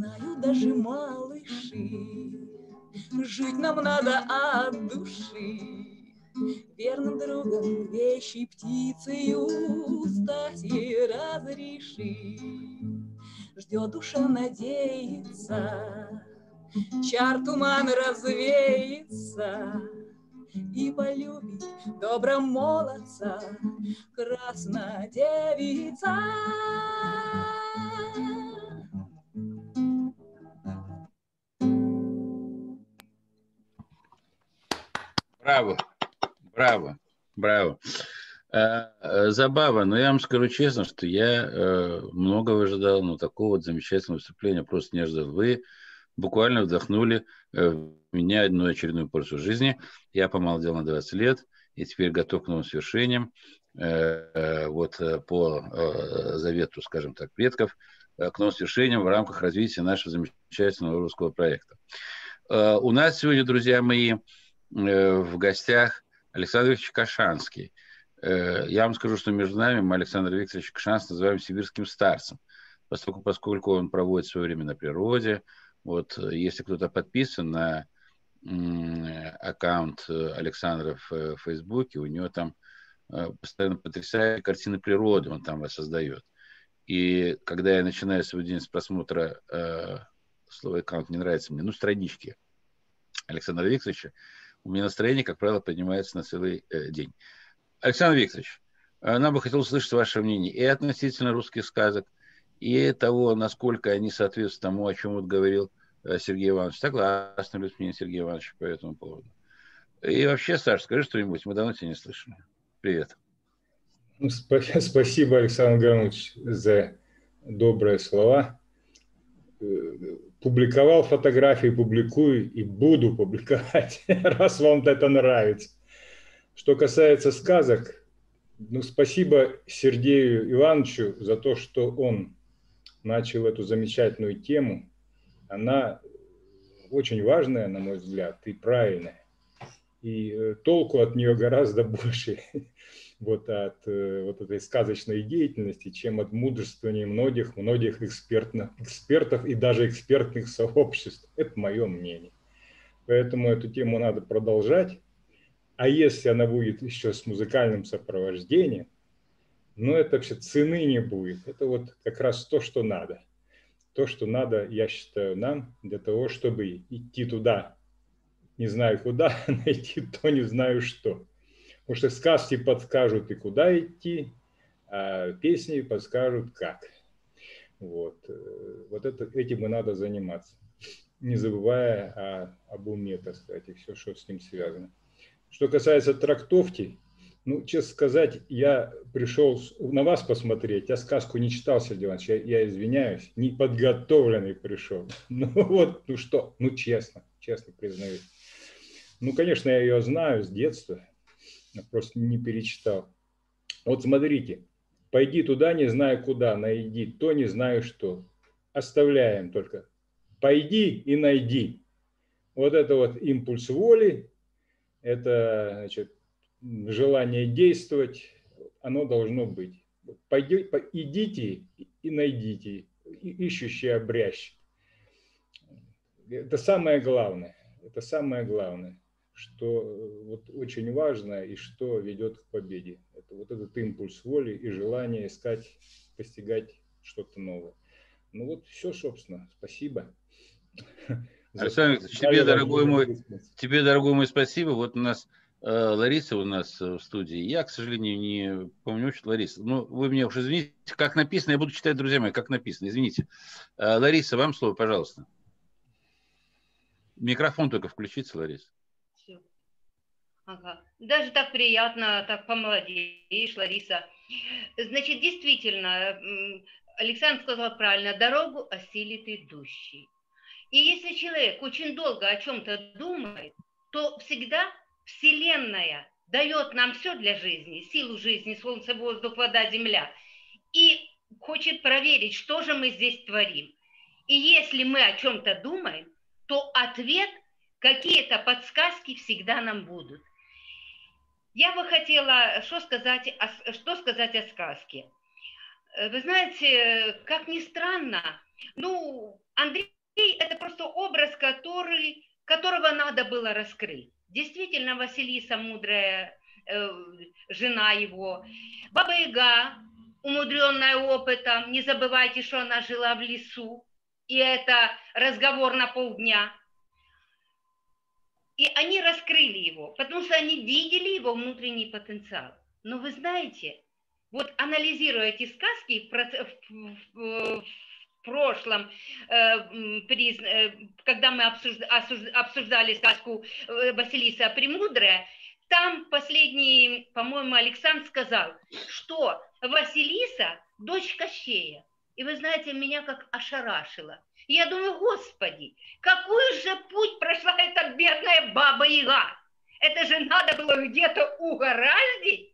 Знаю даже малыши, жить нам надо от души. Верным другом, вещей птицею стать и разреши. Ждет душа, надеется, чар туман развеется, и полюбит добра молодца красная девица. Браво, браво, браво. А, а, забава, но я вам скажу честно, что я э, многого ожидал, но такого вот замечательного выступления просто не ожидал. Вы буквально вдохнули э, в меня одну очередную порцию жизни. Я помолодел на 20 лет и теперь готов к новым свершениям. Э, вот по завету, скажем так, предков, к новым свершениям в рамках развития нашего замечательного русского проекта. У нас сегодня, друзья мои, Э, в гостях Александр Викторович Кашанский. Э, я вам скажу, что между нами мы Александр Викторович Кашанский называем сибирским старцем, поскольку, поскольку он проводит свое время на природе. Вот э, если кто-то подписан на аккаунт Александра в Фейсбуке, у него там постоянно потрясающие картины природы он там воссоздает. И когда я начинаю свой день с просмотра, слово аккаунт не нравится мне, ну, странички Александра Викторовича, у меня настроение, как правило, поднимается на целый э, день. Александр Викторович, э, нам бы хотелось услышать ваше мнение и относительно русских сказок, и того, насколько они соответствуют тому, о чем вот говорил э, Сергей Иванович. Согласны ли с мнением Сергея Ивановича по этому поводу? И вообще, Саша, скажи что-нибудь, мы давно тебя не слышали. Привет. Ну, спасибо, Александр Ганович, за добрые слова публиковал фотографии, публикую и буду публиковать, раз вам это нравится. Что касается сказок, ну, спасибо Сергею Ивановичу за то, что он начал эту замечательную тему. Она очень важная, на мой взгляд, и правильная. И э, толку от нее гораздо больше, вот от э, вот этой сказочной деятельности, чем от мудрствования многих, многих экспертных, экспертов и даже экспертных сообществ. Это мое мнение. Поэтому эту тему надо продолжать. А если она будет еще с музыкальным сопровождением, ну это вообще цены не будет. Это вот как раз то, что надо. то, что надо, я считаю, нам для того, чтобы идти туда, не знаю куда, найти то, не знаю что. Потому что сказки подскажут и куда идти, а песни подскажут как. Вот, вот это, этим и надо заниматься, не забывая о, об уме, так сказать, и все, что с ним связано. Что касается трактовки, ну, честно сказать, я пришел на вас посмотреть, я сказку не читал, Сергей Иванович, я, я извиняюсь, не подготовленный пришел. Ну вот, ну что, ну честно, честно признаюсь. Ну, конечно, я ее знаю с детства, просто не перечитал. Вот смотрите, пойди туда, не знаю куда, найди то, не знаю что. Оставляем только. Пойди и найди. Вот это вот импульс воли, это значит, желание действовать, оно должно быть. Пойди, идите и найдите, ищущий обрящ. Это самое главное. Это самое главное, что э, вот очень важно и что ведет к победе. Это вот этот импульс воли и желание искать, постигать что-то новое. Ну вот все, собственно. Спасибо. Александр тебе, дорогой мой, тебе, дорогой мой, спасибо. Вот у нас Э, Лариса у нас э, в студии. Я, к сожалению, не помню, что Лариса. Ну, вы мне уж извините, как написано, я буду читать, друзья мои, как написано, извините. Лариса, вам слово, пожалуйста. Микрофон только включится, Лариса. Ага. Даже так приятно, так помолодеешь, Лариса. Значит, действительно, Александр сказал правильно, дорогу осилит идущий. И если человек очень долго о чем-то думает, то всегда Вселенная дает нам все для жизни, силу жизни, солнце, воздух, вода, земля, и хочет проверить, что же мы здесь творим. И если мы о чем-то думаем, то ответ, какие-то подсказки всегда нам будут. Я бы хотела что сказать, о, что сказать о сказке. Вы знаете, как ни странно, ну, Андрей – это просто образ, который, которого надо было раскрыть. Действительно, Василиса мудрая э, жена его. Баба Яга, умудренная опытом, не забывайте, что она жила в лесу, и это разговор на полдня. И они раскрыли его, потому что они видели его внутренний потенциал. Но вы знаете, вот анализируя эти сказки в, прошлом, э, э, когда мы обсуждали сказку э, Василиса Премудрая, там последний, по-моему, Александр сказал, что Василиса – дочь Кощея. И вы знаете, меня как ошарашило. Я думаю, господи, какой же путь прошла эта бедная баба Яга? Это же надо было где-то угораздить,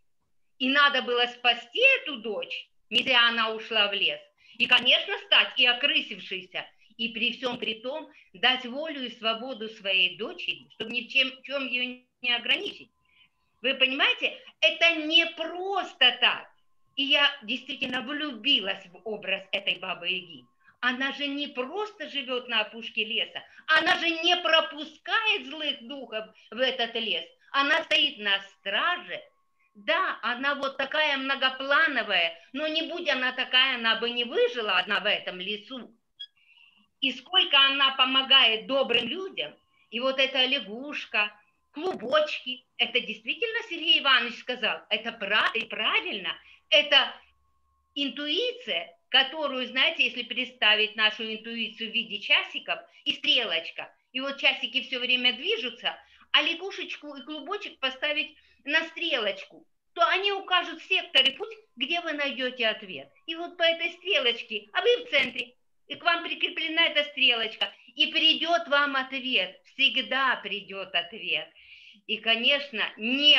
и надо было спасти эту дочь, не зря она ушла в лес. И, конечно, стать и окрысившейся, и при всем при том дать волю и свободу своей дочери, чтобы ни в чем, в чем ее не ограничить. Вы понимаете, это не просто так. И я действительно влюбилась в образ этой бабы Яги. Она же не просто живет на опушке леса, она же не пропускает злых духов в этот лес. Она стоит на страже да, она вот такая многоплановая, но не будь она такая, она бы не выжила одна в этом лесу. И сколько она помогает добрым людям, и вот эта лягушка, клубочки, это действительно Сергей Иванович сказал, это правильно, это интуиция, которую, знаете, если представить нашу интуицию в виде часиков и стрелочка, и вот часики все время движутся, а лягушечку и клубочек поставить на стрелочку, то они укажут в секторе путь, где вы найдете ответ. И вот по этой стрелочке, а вы в центре, и к вам прикреплена эта стрелочка, и придет вам ответ, всегда придет ответ. И, конечно, не,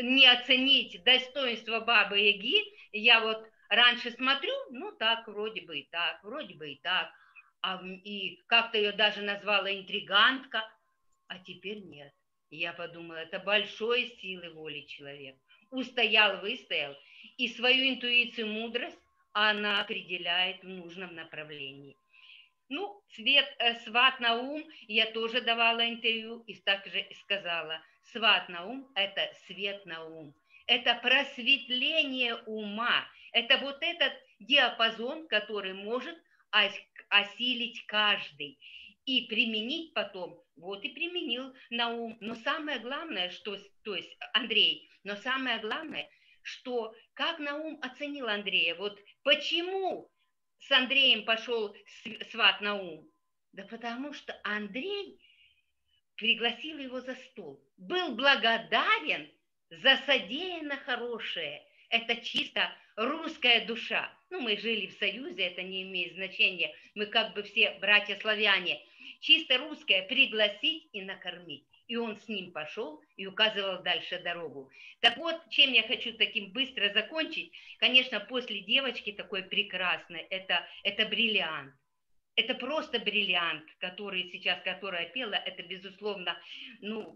не оценить достоинство Бабы Яги, я вот раньше смотрю, ну так, вроде бы и так, вроде бы и так, а, и как-то ее даже назвала интригантка, а теперь нет. Я подумала, это большой силы воли человек. Устоял, выстоял, и свою интуицию, мудрость она определяет в нужном направлении. Ну, свет, э, сват на ум, я тоже давала интервью и также сказала, сват на ум – это свет на ум, это просветление ума, это вот этот диапазон, который может осилить каждый и применить потом. Вот и применил Наум. Но самое главное, что, то есть Андрей, но самое главное, что как Наум оценил Андрея, вот почему с Андреем пошел сват Наум? Да потому что Андрей пригласил его за стол, был благодарен за содеянно хорошее. Это чисто русская душа. Ну, мы жили в Союзе, это не имеет значения. Мы как бы все братья-славяне. Чисто русская пригласить и накормить. И он с ним пошел и указывал дальше дорогу. Так вот, чем я хочу таким быстро закончить, конечно, после девочки такой прекрасной, это, это бриллиант это просто бриллиант, который сейчас, которая пела, это, безусловно, ну,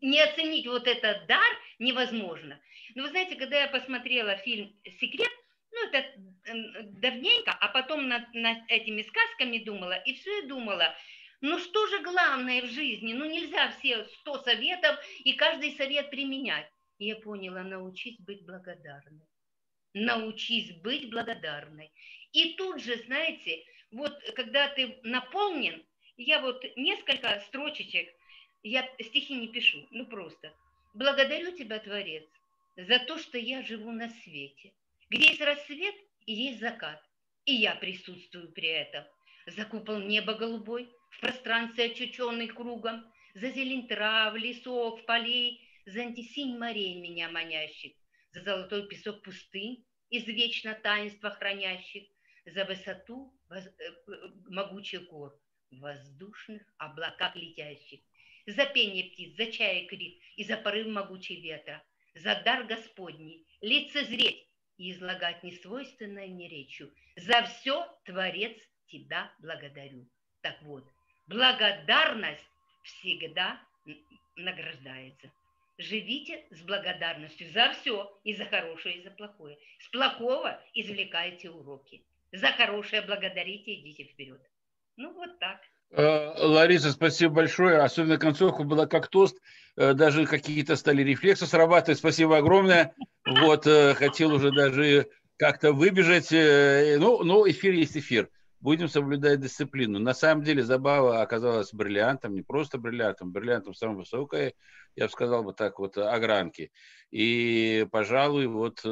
не оценить вот этот дар невозможно. Но вы знаете, когда я посмотрела фильм «Секрет», ну, это давненько, а потом над, над этими сказками думала, и все думала, ну что же главное в жизни? Ну нельзя все сто советов и каждый совет применять. И я поняла, научись быть благодарной. Научись быть благодарной. И тут же, знаете, вот когда ты наполнен, я вот несколько строчечек, я стихи не пишу, ну просто. Благодарю тебя, Творец, за то, что я живу на свете, где есть рассвет и есть закат, и я присутствую при этом. За купол неба голубой, в пространстве очученный кругом, за зелень трав, лесов, полей, за антисинь морей меня манящих, за золотой песок пустынь, из вечно таинства хранящих, за высоту Э, могучих гор, воздушных облаках летящих, за пение птиц, за чай крик и за порыв могучий ветра, за дар Господний, лицезреть и излагать несвойственное мне речью. За все, Творец, тебя благодарю. Так вот, благодарность всегда награждается. Живите с благодарностью за все, и за хорошее, и за плохое. С плохого извлекайте уроки за хорошее благодарите, идите вперед. Ну, вот так. Э, Лариса, спасибо большое. Особенно концовка была как тост. Э, даже какие-то стали рефлексы срабатывать. Спасибо огромное. Вот, э, хотел уже даже как-то выбежать. Ну, ну, эфир есть эфир. Будем соблюдать дисциплину. На самом деле забава оказалась бриллиантом, не просто бриллиантом, бриллиантом самой высокой, я бы сказал бы так вот, огранки. И, пожалуй, вот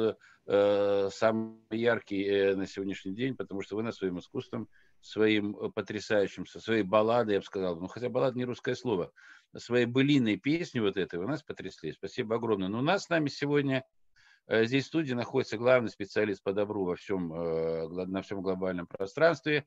самый яркий э, на сегодняшний день, потому что вы на своим искусством, своим э, потрясающим, со своей балладой, я бы сказал, ну хотя баллада не русское слово, своей былиной песни вот этой вы нас потрясли. Спасибо огромное. Но у нас с нами сегодня здесь в студии находится главный специалист по добру во всем, на всем глобальном пространстве.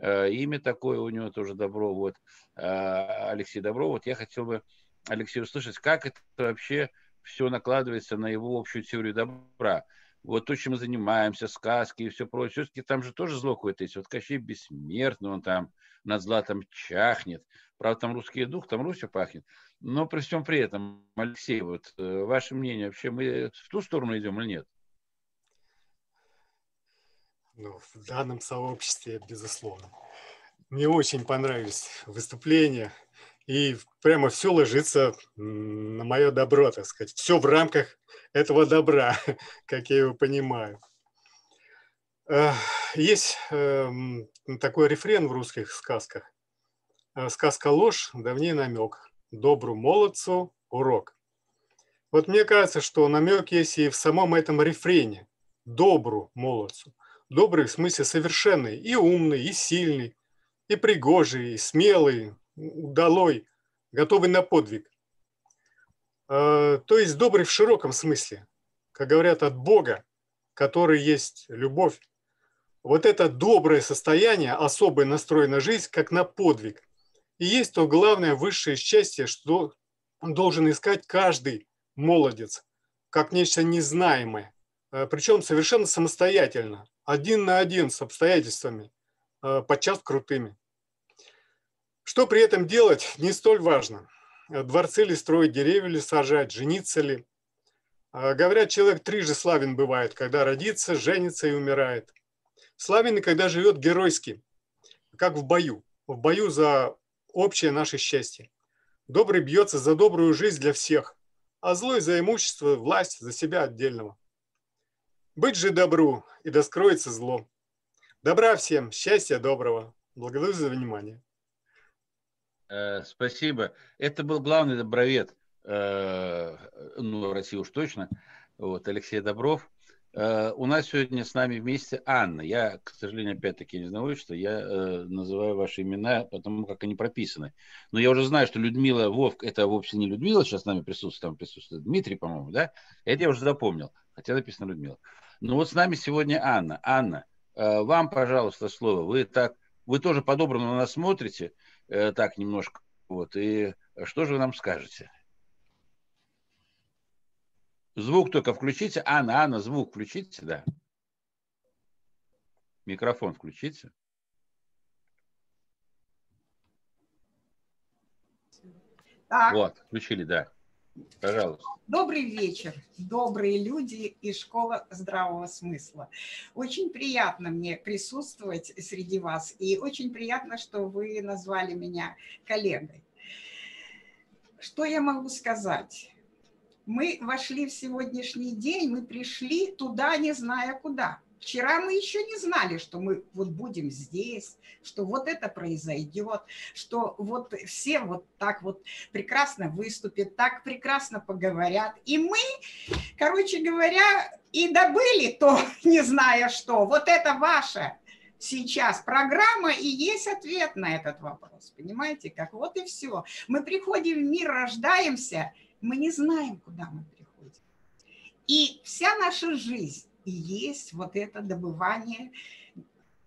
Имя такое у него тоже Добро, вот Алексей Добро. Вот я хотел бы, Алексей, услышать, как это вообще все накладывается на его общую теорию добра вот то, чем мы занимаемся, сказки и все прочее, все-таки там же тоже зло какое-то есть. Вот Кощей бессмертный, он там над златом чахнет. Правда, там русский дух, там Русью пахнет. Но при всем при этом, Алексей, вот э, ваше мнение, вообще мы в ту сторону идем или нет? Ну, в данном сообществе, безусловно. Мне очень понравились выступления, и прямо все ложится на мое добро, так сказать. Все в рамках этого добра, как я его понимаю. Есть эм, такой рефрен в русских сказках. Э, сказка ложь, давней намек. Добру молодцу урок. Вот мне кажется, что намек есть и в самом этом рефрене. Добру молодцу. Добрый в смысле совершенный, и умный, и сильный, и пригожий, и смелый, удалой, готовый на подвиг. А, то есть добрый в широком смысле, как говорят, от Бога, который есть любовь. Вот это доброе состояние, особый настрой на жизнь, как на подвиг. И есть то главное высшее счастье, что должен искать каждый молодец, как нечто незнаемое, а, причем совершенно самостоятельно, один на один с обстоятельствами, а, подчас крутыми. Что при этом делать, не столь важно. Дворцы ли строить, деревья ли сажать, жениться ли. А, говорят, человек трижды славен бывает, когда родится, женится и умирает. Славен и когда живет геройски, как в бою. В бою за общее наше счастье. Добрый бьется за добрую жизнь для всех, а злой за имущество, власть, за себя отдельного. Быть же добру, и да скроется зло. Добра всем, счастья, доброго. Благодарю за внимание. Э, спасибо. Это был главный добровед, э, ну, России уж точно, вот, Алексей Добров. Э, у нас сегодня с нами вместе Анна. Я, к сожалению, опять-таки не знаю, что я называю ваши имена, потому как они прописаны. Но я уже знаю, что Людмила Вовк, это вовсе не Людмила сейчас с нами присутствует, там присутствует Дмитрий, по-моему, да? Это я уже запомнил, хотя написано Людмила. Но вот с нами сегодня Анна. Анна, вам, пожалуйста, слово. Вы так, вы тоже по-доброму на нас смотрите, э, так немножко. Вот, и что же вы нам скажете? Звук только включите. Анна, Анна, звук включите, да. Микрофон включите. Так. Вот, включили, да. Пожалуйста. Добрый вечер, добрые люди и школа здравого смысла. Очень приятно мне присутствовать среди вас, и очень приятно, что вы назвали меня коллегой. Что я могу сказать? Мы вошли в сегодняшний день, мы пришли туда, не зная куда. Вчера мы еще не знали, что мы вот будем здесь, что вот это произойдет, что вот все вот так вот прекрасно выступят, так прекрасно поговорят. И мы, короче говоря, и добыли то, не зная что. Вот это ваша сейчас программа и есть ответ на этот вопрос. Понимаете, как вот и все. Мы приходим в мир, рождаемся, мы не знаем, куда мы приходим. И вся наша жизнь и есть вот это добывание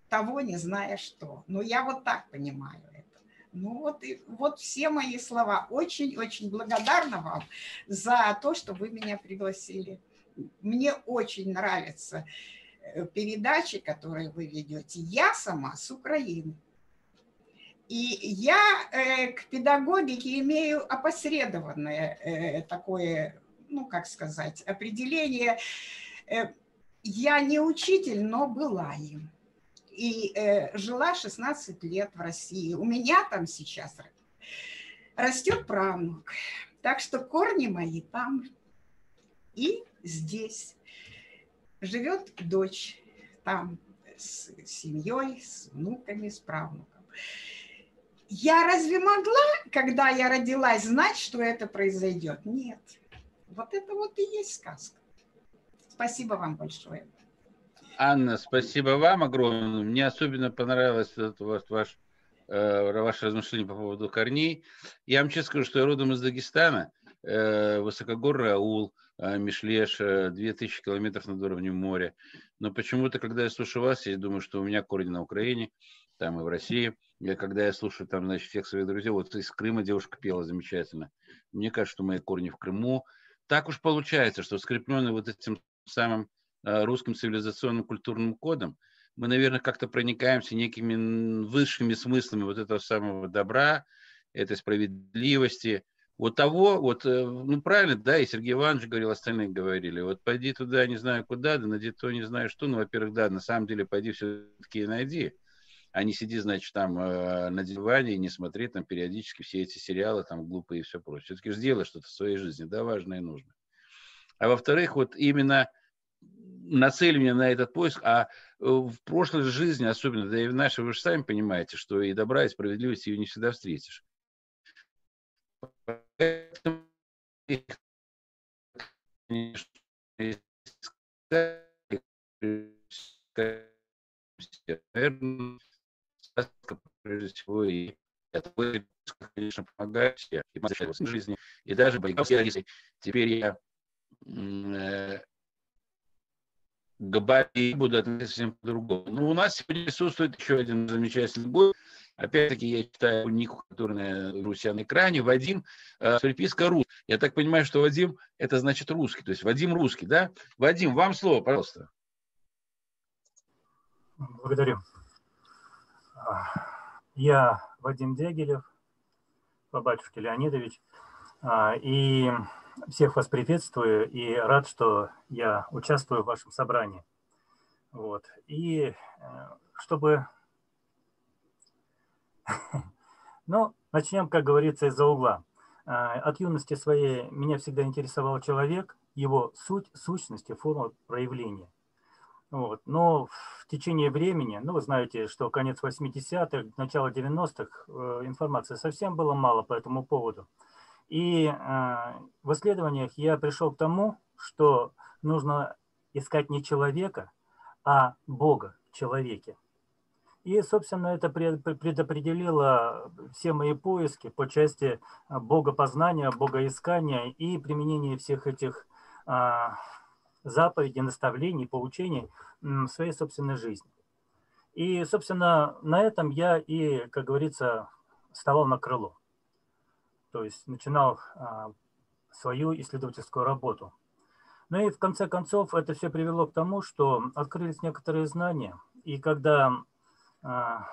того, не зная что. Но я вот так понимаю это. Ну вот, и, вот все мои слова. Очень-очень благодарна вам за то, что вы меня пригласили. Мне очень нравятся э, передачи, которые вы ведете. Я сама с Украины. И я э, к педагогике имею опосредованное э, такое, ну как сказать, определение. Э, я не учитель, но была им. И э, жила 16 лет в России. У меня там сейчас растет правнук. Так что корни мои там и здесь. Живет дочь там с семьей, с внуками, с правнуком. Я разве могла, когда я родилась, знать, что это произойдет? Нет. Вот это вот и есть сказка. Спасибо вам большое. Анна, спасибо вам огромное. Мне особенно понравилось вот, вот ваш, э, ваше размышление по поводу корней. Я вам честно скажу, что я родом из Дагестана, э, высокогорный аул, э, Мишлеш, э, 2000 километров над уровнем моря. Но почему-то, когда я слушаю вас, я думаю, что у меня корни на Украине, там и в России. Я, когда я слушаю там, значит, всех своих друзей, вот из Крыма девушка пела замечательно. Мне кажется, что мои корни в Крыму. Так уж получается, что скрепленный вот этим самым э, русским цивилизационным культурным кодом, мы, наверное, как-то проникаемся некими высшими смыслами вот этого самого добра, этой справедливости, вот того, вот, э, ну, правильно, да, и Сергей Иванович говорил, остальные говорили, вот пойди туда, не знаю куда, да найди то, не знаю что, ну, во-первых, да, на самом деле, пойди все-таки найди, а не сиди, значит, там э, на диване и не смотри там периодически все эти сериалы, там, глупые и все прочее. Все-таки сделай что-то в своей жизни, да, важное и нужное. А во-вторых, вот именно нацеливание на этот поиск, а э, в прошлой жизни, особенно, да и в нашей, вы же сами понимаете, что и добра, и справедливости ее не всегда встретишь. наверное, прежде всего, и это конечно, помогает и жизни, и даже боевые Теперь я э, габариты будут относиться совсем по-другому. Ну, у нас сегодня присутствует еще один замечательный бой. Опять-таки, я читаю нику, который на Руси на экране. Вадим, э, приписка рус. Я так понимаю, что Вадим, это значит русский. То есть Вадим русский, да? Вадим, вам слово, пожалуйста. Благодарю. Я Вадим Дягилев, по батюшке Леонидович. А, и всех вас приветствую и рад, что я участвую в вашем собрании. Вот. И э, чтобы... Ну, начнем, как говорится, из-за угла. А, от юности своей меня всегда интересовал человек, его суть, сущность и форма проявления. Вот. Но в течение времени, ну, вы знаете, что конец 80-х, начало 90-х, э, информации совсем было мало по этому поводу. И э, в исследованиях я пришел к тому, что нужно искать не человека, а Бога в человеке. И, собственно, это предопределило все мои поиски по части богопознания, богоискания и применения всех этих а, заповедей, наставлений, поучений в своей собственной жизни. И, собственно, на этом я и, как говорится, вставал на крыло. То есть начинал а, свою исследовательскую работу. Ну и в конце концов это все привело к тому, что открылись некоторые знания. И когда а,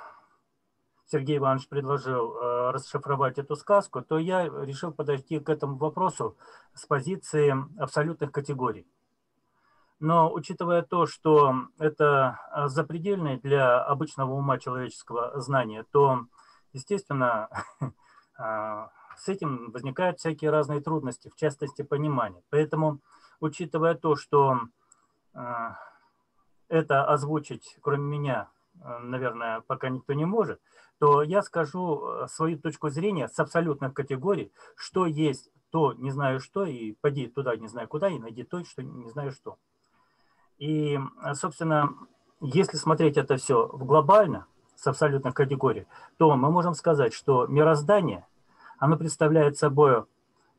Сергей Иванович предложил а, расшифровать эту сказку, то я решил подойти к этому вопросу с позиции абсолютных категорий. Но учитывая то, что это запредельное для обычного ума человеческого знания, то, естественно, с этим возникают всякие разные трудности, в частности, понимания. Поэтому учитывая то, что э, это озвучить, кроме меня, э, наверное, пока никто не может, то я скажу э, свою точку зрения с абсолютных категорий, что есть то не знаю что, и пойди туда не знаю куда, и найди то, что не знаю что. И, собственно, если смотреть это все в глобально, с абсолютных категорий, то мы можем сказать, что мироздание, оно представляет собой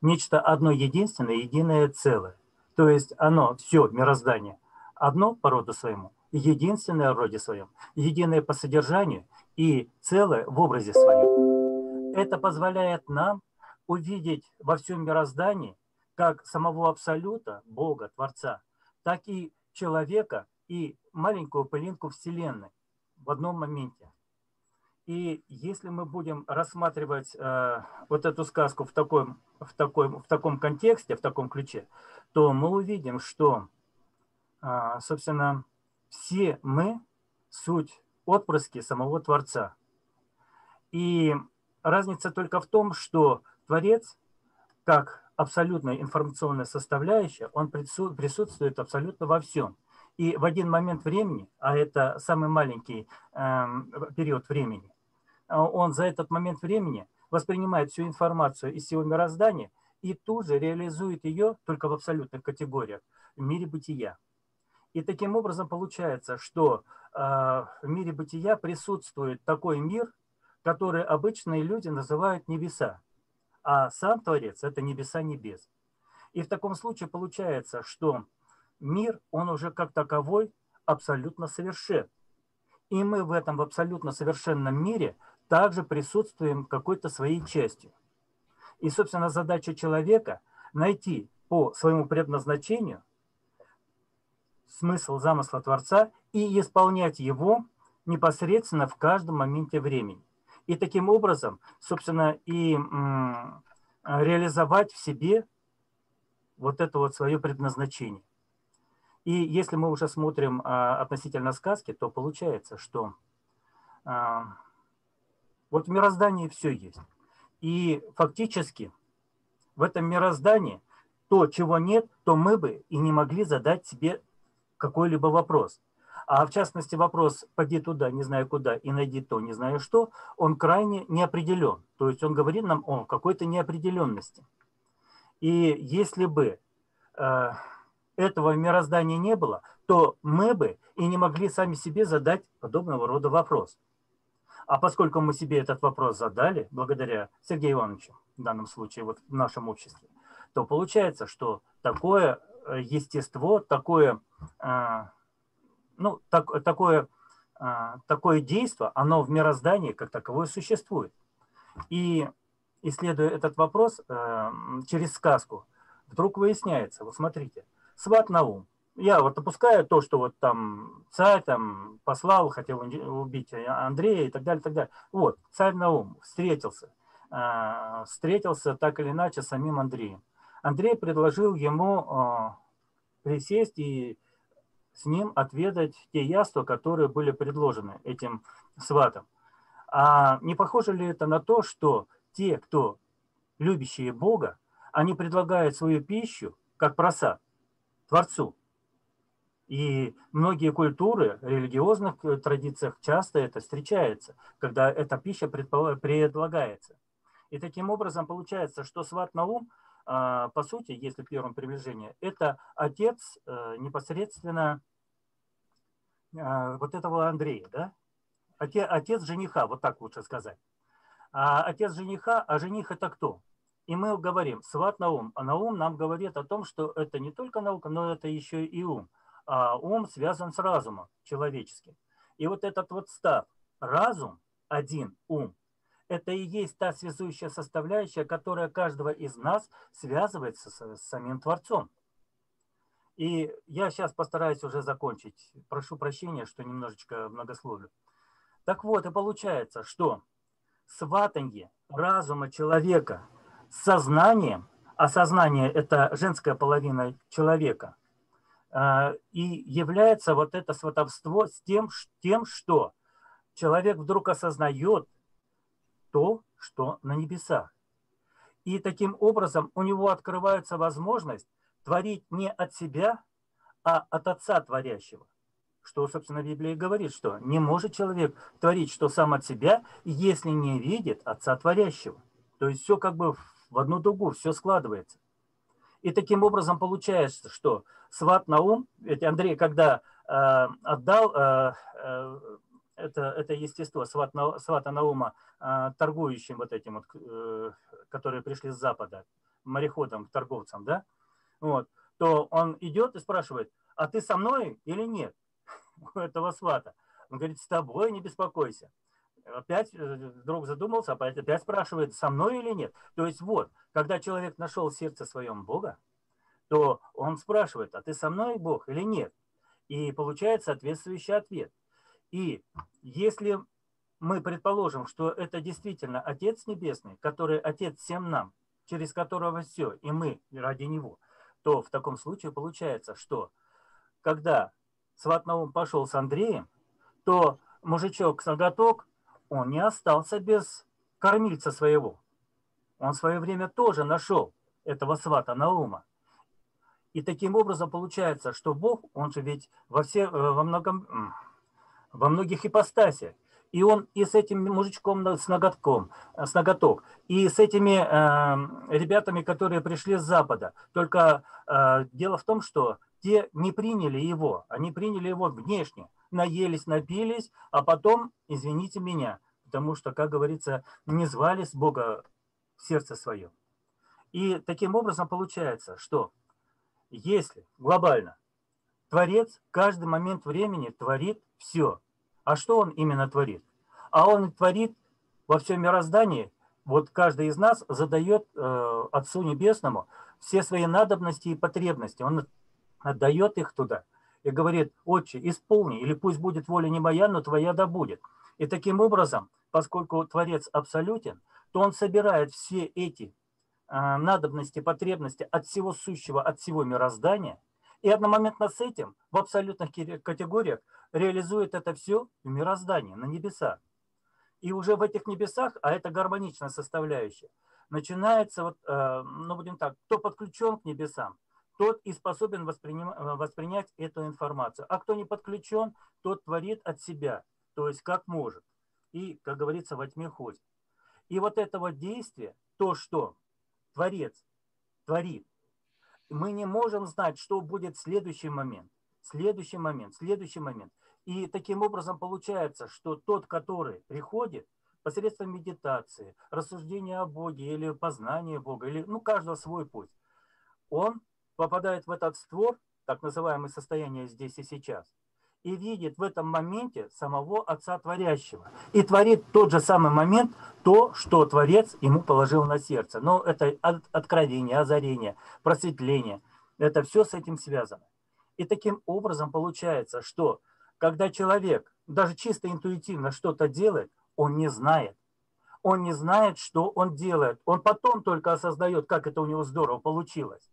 нечто одно единственное, единое целое. То есть оно, все мироздание, одно по роду своему, единственное в роде своем, единое по содержанию и целое в образе своем. Это позволяет нам увидеть во всем мироздании как самого Абсолюта, Бога, Творца, так и человека и маленькую пылинку Вселенной в одном моменте. И если мы будем рассматривать э, вот эту сказку в таком, в, такой, в таком контексте, в таком ключе, то мы увидим, что, э, собственно, все мы суть отпрыски самого Творца. И разница только в том, что Творец, как абсолютная информационная составляющая, он присутствует абсолютно во всем. И в один момент времени, а это самый маленький э, период времени, он за этот момент времени воспринимает всю информацию из всего мироздания и тут же реализует ее только в абсолютных категориях в мире бытия. И таким образом получается, что э, в мире бытия присутствует такой мир, который обычные люди называют небеса, а сам Творец – это небеса небес. И в таком случае получается, что мир, он уже как таковой абсолютно совершен. И мы в этом абсолютно совершенном мире также присутствуем какой-то своей частью. И, собственно, задача человека – найти по своему предназначению смысл замысла Творца и исполнять его непосредственно в каждом моменте времени. И таким образом, собственно, и реализовать в себе вот это вот свое предназначение. И если мы уже смотрим а, относительно сказки, то получается, что а, вот в мироздании все есть. И фактически в этом мироздании то, чего нет, то мы бы и не могли задать себе какой-либо вопрос. А в частности вопрос «поди туда, не знаю куда, и найди то, не знаю что», он крайне неопределен. То есть он говорит нам о какой-то неопределенности. И если бы э, этого мироздания не было, то мы бы и не могли сами себе задать подобного рода вопрос. А поскольку мы себе этот вопрос задали, благодаря Сергею Ивановичу, в данном случае вот в нашем обществе, то получается, что такое э, естество, такое, э, ну, так, такое, э, такое действие, оно в мироздании как таковое существует. И исследуя этот вопрос через сказку, вдруг выясняется, вот смотрите, сват Наум – я вот допускаю то, что вот там царь там послал, хотел убить Андрея и так далее, так далее. Вот, царь Наум встретился, э, встретился так или иначе с самим Андреем. Андрей предложил ему э, присесть и с ним отведать те яства, которые были предложены этим сватом. А не похоже ли это на то, что те, кто любящие Бога, они предлагают свою пищу как просад Творцу, И многие культуры, религиозных э, традициях часто это встречается, когда эта пища предлагается. И таким образом получается, что сват Наум, а, по сути, если первом приближении, это отец э, непосредственно а, вот этого Андрея, да? Отец, жениха, вот так лучше сказать. А отец жениха, а жених это кто? И мы говорим, сват на ум. А на ум нам говорит о том, что это не только наука, но это еще и ум. А ум связан с разумом человеческим. И вот этот вот став, разум, один ум, это и есть та связующая составляющая, которая каждого из нас связывает с, с самим Творцом. И я сейчас постараюсь уже закончить. Прошу прощения, что немножечко многословлю. Так вот, и получается, что сватанье разума человека с сознанием, а сознание – это женская половина человека, и является вот это сватовство с тем, тем, что человек вдруг осознает то, что на небесах. И таким образом у него открывается возможность творить не от себя, а от Отца Творящего что, собственно, Библия говорит, что не может человек творить что сам от себя, если не видит Отца Творящего. То есть все как бы в одну дугу, все складывается. И таким образом получается, что сват Наум, ведь Андрей, когда э, отдал э, э, это, это естество сват, свата Наума э, торгующим вот этим вот, э, которые пришли с Запада, мореходам, торговцам, да, вот, то он идет и спрашивает, а ты со мной или нет? у этого свата. Он говорит, с тобой не беспокойся. Опять э, вдруг задумался, опять, спрашивает, со мной или нет. То есть вот, когда человек нашел в сердце своем Бога, то он спрашивает, а ты со мной, Бог, или нет? И получает соответствующий ответ. И если мы предположим, что это действительно Отец Небесный, который Отец всем нам, через которого все, и мы ради Него, то в таком случае получается, что когда сват Наум пошел с Андреем, то мужичок Сагаток, он не остался без кормильца своего. Он в свое время тоже нашел этого свата Наума. И таким образом получается, что Бог, он же ведь во, все, э, во, многом, во многих ипостасиях. И он и с этим мужичком с ноготком, э, с ноготок, и с этими э, ребятами, которые пришли с Запада. Только э, дело в том, что те не приняли его, они приняли его внешне, наелись, напились, а потом, извините меня, потому что, как говорится, не звали с Бога в сердце свое. И таким образом получается, что если глобально Творец каждый момент времени творит все, а что он именно творит? А он творит во всем мироздании, вот каждый из нас задает э, Отцу Небесному все свои надобности и потребности. Он отдает их туда и говорит, отче, исполни, или пусть будет воля не моя, но твоя да будет. И таким образом, поскольку Творец абсолютен, то он собирает все эти а, надобности, потребности от всего сущего, от всего мироздания, и одномоментно с этим в абсолютных категориях реализует это все в мироздании, на небесах. И уже в этих небесах, а это гармоничная составляющая, начинается, вот, э, ну будем так, кто подключен к небесам, тот и способен э, воспринять эту информацию. А кто не подключен, тот творит от себя, то есть как может. И, как говорится, во тьме ходит. И вот этого действия, то, что Творец творит, мы не можем знать, что будет в следующий момент, следующий момент, следующий момент. И таким образом получается, что тот, который приходит посредством медитации, рассуждения о Боге или познания Бога, или ну, каждого свой путь, он попадает в этот створ, так называемое состояние здесь и сейчас, и видит в этом моменте самого Отца Творящего. И творит тот же самый момент то, что Творец ему положил на сердце. Но это откровение, озарение, просветление. Это все с этим связано. И таким образом получается, что когда человек даже чисто интуитивно что-то делает, он не знает. Он не знает, что он делает. Он потом только осознает, как это у него здорово получилось.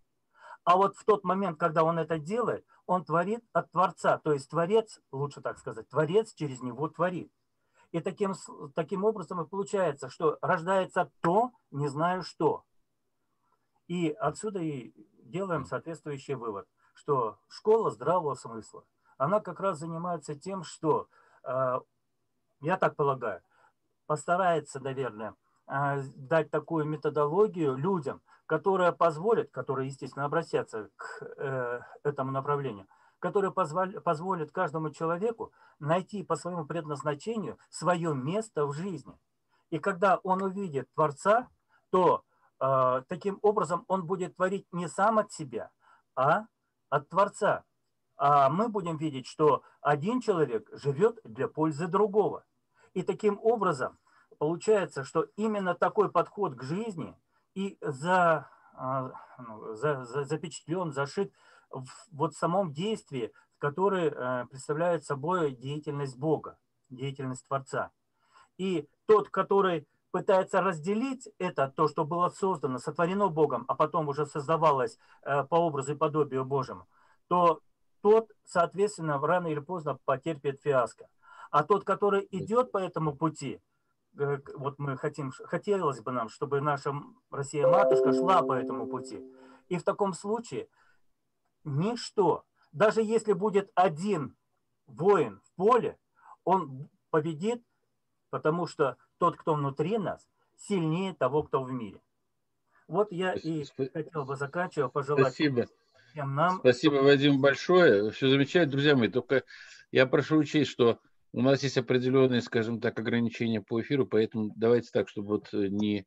А вот в тот момент, когда он это делает, он творит от Творца. То есть Творец, лучше так сказать, Творец через него творит. И таким, таким образом и получается, что рождается то, не знаю что. И отсюда и делаем соответствующий вывод, что школа здравого смысла, она как раз занимается тем, что, э, я так полагаю, постарается, наверное, дать такую методологию людям, которая позволит, которые, естественно, обратятся к э, этому направлению, которая позволит каждому человеку найти по своему предназначению свое место в жизни. И когда он увидит Творца, то э, таким образом он будет творить не сам от себя, а от Творца. А мы будем видеть, что один человек живет для пользы другого. И таким образом получается, что именно такой подход к жизни и за, а, ну, за, за, запечатлен, зашит в вот самом действии, который э, представляет собой деятельность Бога, деятельность Творца. И тот, который пытается разделить это, то, что было создано, сотворено Богом, а потом уже создавалось э, по образу и подобию Божьему, то тот, соответственно, рано или поздно потерпит фиаско. А тот, который идет по этому пути, вот мы хотим, хотелось бы нам, чтобы наша Россия-матушка шла по этому пути. И в таком случае ничто, даже если будет один воин в поле, он победит, потому что тот, кто внутри нас, сильнее того, кто в мире. Вот я и хотел бы заканчивать, пожелать Спасибо. всем нам. Спасибо, Вадим, большое. Все замечательно, друзья мои. Только я прошу учесть, что у нас есть определенные, скажем так, ограничения по эфиру, поэтому давайте так, чтобы вот не,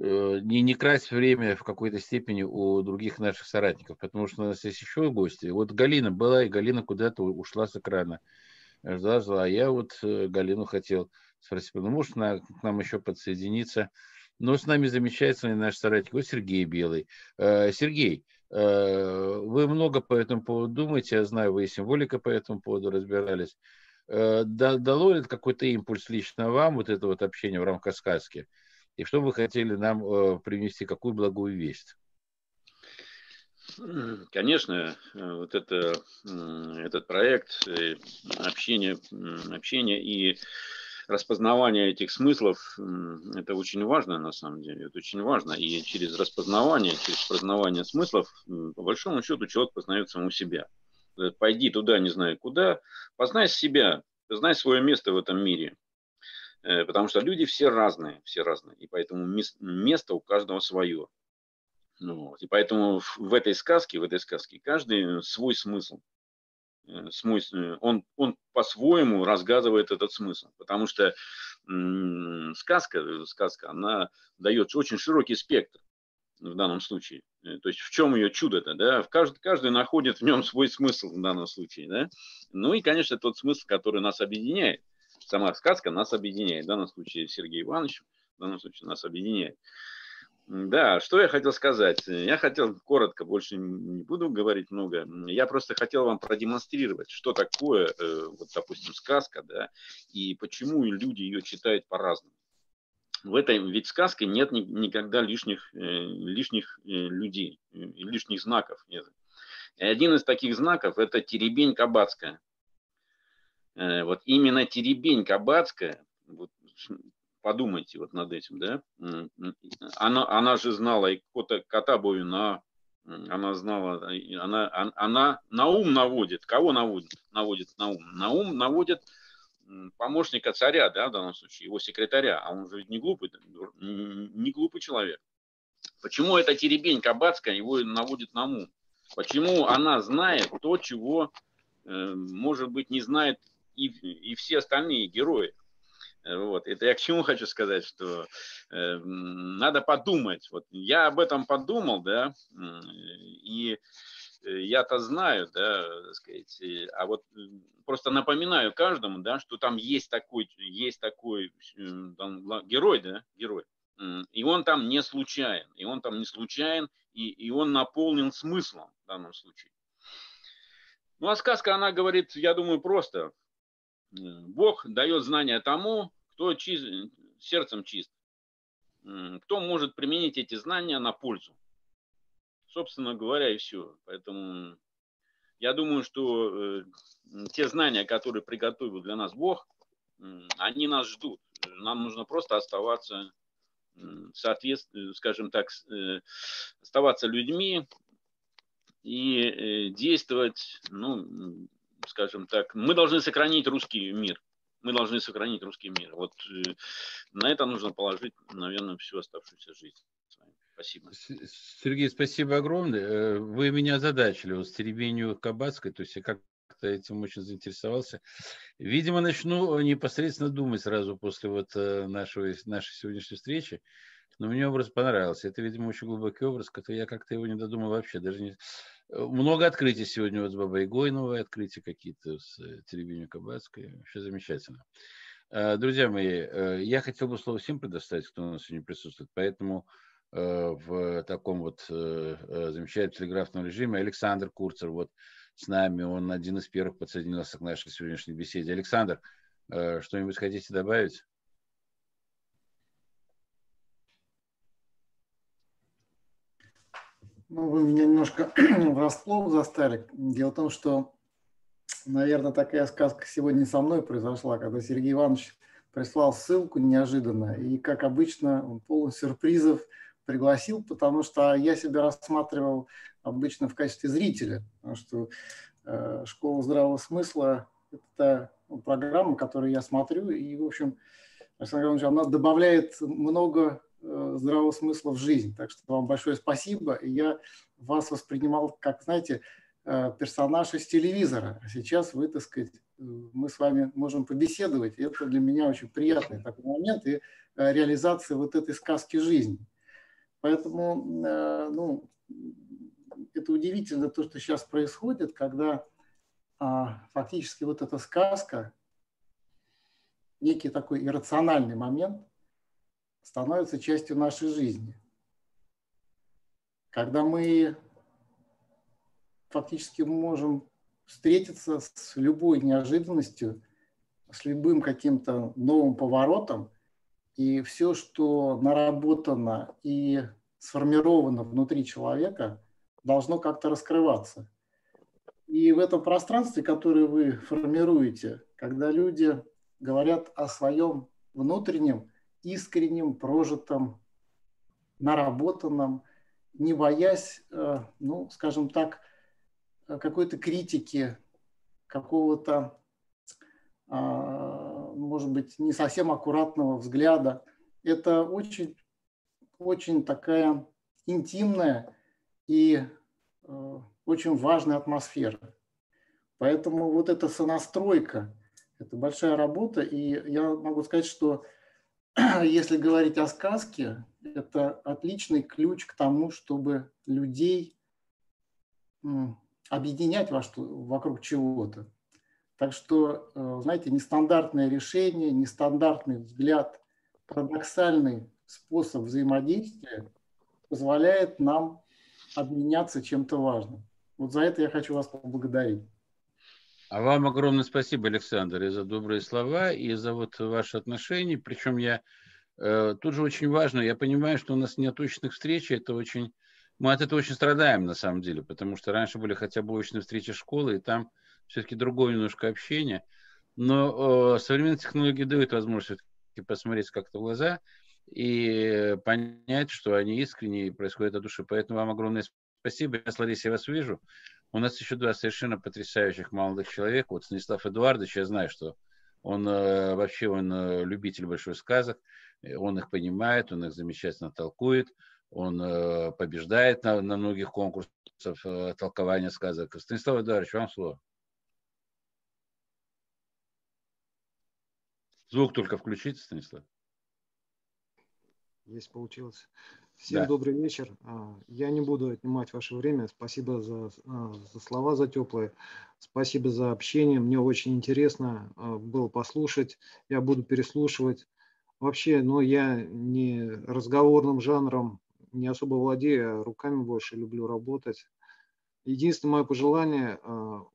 э, не, не красть время в какой-то степени у других наших соратников, потому что у нас есть еще гости. Вот Галина была, и Галина куда-то ушла с экрана. Ждала, ждала. А я вот э, Галину хотел спросить, ну, может, на, к нам еще подсоединиться. Но с нами замечательный наш соратник, вот Сергей Белый. Э, Сергей, э, вы много по этому поводу думаете, я знаю, вы и символика по этому поводу разбирались. Э, дало ли какой-то импульс лично вам вот это вот общение в рамках сказки? И что вы хотели нам принести, какую благую весть? Конечно, вот это, этот проект общение, общение и распознавание этих смыслов, это очень важно на самом деле, это очень важно. И через распознавание, через познавание смыслов, по большому счету, человек познает саму себя. Э, пойди туда, не знаю куда, познай себя, познай свое место в этом мире. Э, потому что люди все разные, все разные. И поэтому место у каждого свое. Ну вот. И поэтому в этой сказке, в этой сказке каждый свой смысл. Э, смысл, он, он по-своему разгадывает этот смысл, потому что сказка, сказка, она дает очень широкий спектр в данном случае. То есть в чем ее чудо-то, да? Каждый, каждый находит в нем свой смысл в данном случае, да? Ну и, конечно, тот смысл, который нас объединяет. Сама сказка нас объединяет. В данном случае Сергей Иванович, в данном случае нас объединяет. Да, что я хотел сказать? Я хотел коротко, больше не буду говорить много. Я просто хотел вам продемонстрировать, что такое, э, вот, допустим, сказка, да, и почему люди ее читают по-разному. В этой ведь сказке нет никогда лишних, э, лишних э, людей, лишних знаков. Нет. И один из таких знаков – это теребень кабацкая. Вот именно теребень кабацкая, вот, подумайте вот над этим, да. Она, она же знала и кота, кота Буина, она знала, она, она на ум наводит. Кого наводит? Наводит на ум. На ум наводит помощника царя, да, в данном случае, его секретаря, а он же не глупый, не глупый человек. Почему эта теребень кабацкая его наводит на ум? Почему она знает то, чего, э, может быть, не знает и, и все остальные герои? Вот. Это я к чему хочу сказать, что э, надо подумать. Вот я об этом подумал, да, и э, я-то знаю, да, так сказать, а вот просто напоминаю каждому, да, что там есть такой, есть такой там, герой, да, герой, и он там не случайен, и он там не случайен, и, и он наполнен смыслом в данном случае. Ну а сказка, она говорит, я думаю, просто. Бог дает знания тому, кто чист, сердцем чист, кто может применить эти знания на пользу. Собственно говоря, и все. Поэтому я думаю, что э, те знания, которые приготовил для нас Бог, они нас ждут. Нам нужно просто оставаться, соответственно, скажем так, э, оставаться людьми, и действовать, ну, скажем так, мы должны сохранить русский мир. Мы должны сохранить русский мир. Вот на это нужно положить, наверное, всю оставшуюся жизнь. Спасибо. Сергей, спасибо огромное. Вы меня озадачили вот с Теребенью Кабацкой, то есть я как-то этим очень заинтересовался. Видимо, начну непосредственно думать сразу после вот нашего, нашей сегодняшней встречи. Но мне образ понравился. Это, видимо, очень глубокий образ, который я как-то его не додумал вообще. Даже не... Э, много открытий сегодня вот с Бабой Гойновой, открытия какие-то с э, Теребинью Кабацкой. Вообще замечательно. Э, друзья мои, я хотел бы слово всем предоставить, кто у нас сегодня присутствует. Поэтому в таком вот замечательном телеграфном режиме Александр Курцер вот с нами. Он один из первых подсоединился к нашей сегодняшней беседе. Александр, что-нибудь хотите добавить? Ну, вы меня немножко врасплох застали. Дело в том, что, наверное, такая сказка сегодня со мной произошла, когда Сергей Иванович прислал ссылку неожиданно, и, как обычно, он полон сюрпризов пригласил, потому что я себя рассматривал обычно в качестве зрителя, потому что э, «Школа здравого смысла» – это программа, которую я смотрю, и, в общем, Александр Иванович, она добавляет много Э, здравого смысла в жизнь. Так что вам большое спасибо. И я вас воспринимал как, знаете, э, персонаж из телевизора. А сейчас вы, так сказать, э, мы с вами можем побеседовать. И это для меня очень приятный такой момент и реализация вот этой сказки жизни. Поэтому, ну, это удивительно то, что сейчас происходит, когда а, фактически вот эта сказка, некий такой иррациональный момент, становится частью нашей жизни. Когда мы фактически можем встретиться с любой неожиданностью, с любым каким-то новым поворотом, и все, что наработано и сформировано внутри человека, должно как-то раскрываться. И в этом пространстве, которое вы формируете, когда люди говорят о своем внутреннем, искренним, прожитым, наработанным, не боясь, э, ну, скажем так, какой-то критики, какого-то, а, может быть, не совсем аккуратного взгляда. Это очень, очень такая интимная и э, очень важная атмосфера. Поэтому вот эта сонастройка, это большая работа, и я могу сказать, что если говорить о сказке, это отличный ключ к тому, чтобы людей объединять вокруг чего-то. Так что, э, знаете, нестандартное решение, нестандартный взгляд, парадоксальный способ взаимодействия позволяет нам обменяться чем-то важным. Вот за это я хочу вас поблагодарить. А вам огромное спасибо, Александр, и за добрые слова, и за вот ваши отношения. Причем я э, тут же очень важно, я понимаю, что у нас нет точных встреч, это очень, мы от этого очень страдаем на самом деле, потому что раньше были хотя бы очные встречи школы, и там все-таки другое немножко общение. Но э, современные технологии дают возможность посмотреть как-то в глаза и понять, что они искренние и происходят от души. Поэтому вам огромное спасибо. Я с Ларисой вас вижу. У нас еще два совершенно потрясающих молодых человека. Вот Станислав Эдуардович, я знаю, что он э, вообще он э, любитель большой сказок, он их понимает, он их замечательно толкует, он э, побеждает на, на многих конкурсах толкования сказок. Станислав Эдуардович, вам слово. Звук только включите, Станислав. Есть получилось. Всем да. добрый вечер. А, я не буду отнимать ваше время. Спасибо за, а, за слова, за теплые. Спасибо за общение. Мне очень интересно а, было послушать. Я буду переслушивать. Вообще, ну, я не разговорным жанром не особо владею, а руками больше люблю работать. Единственное мое пожелание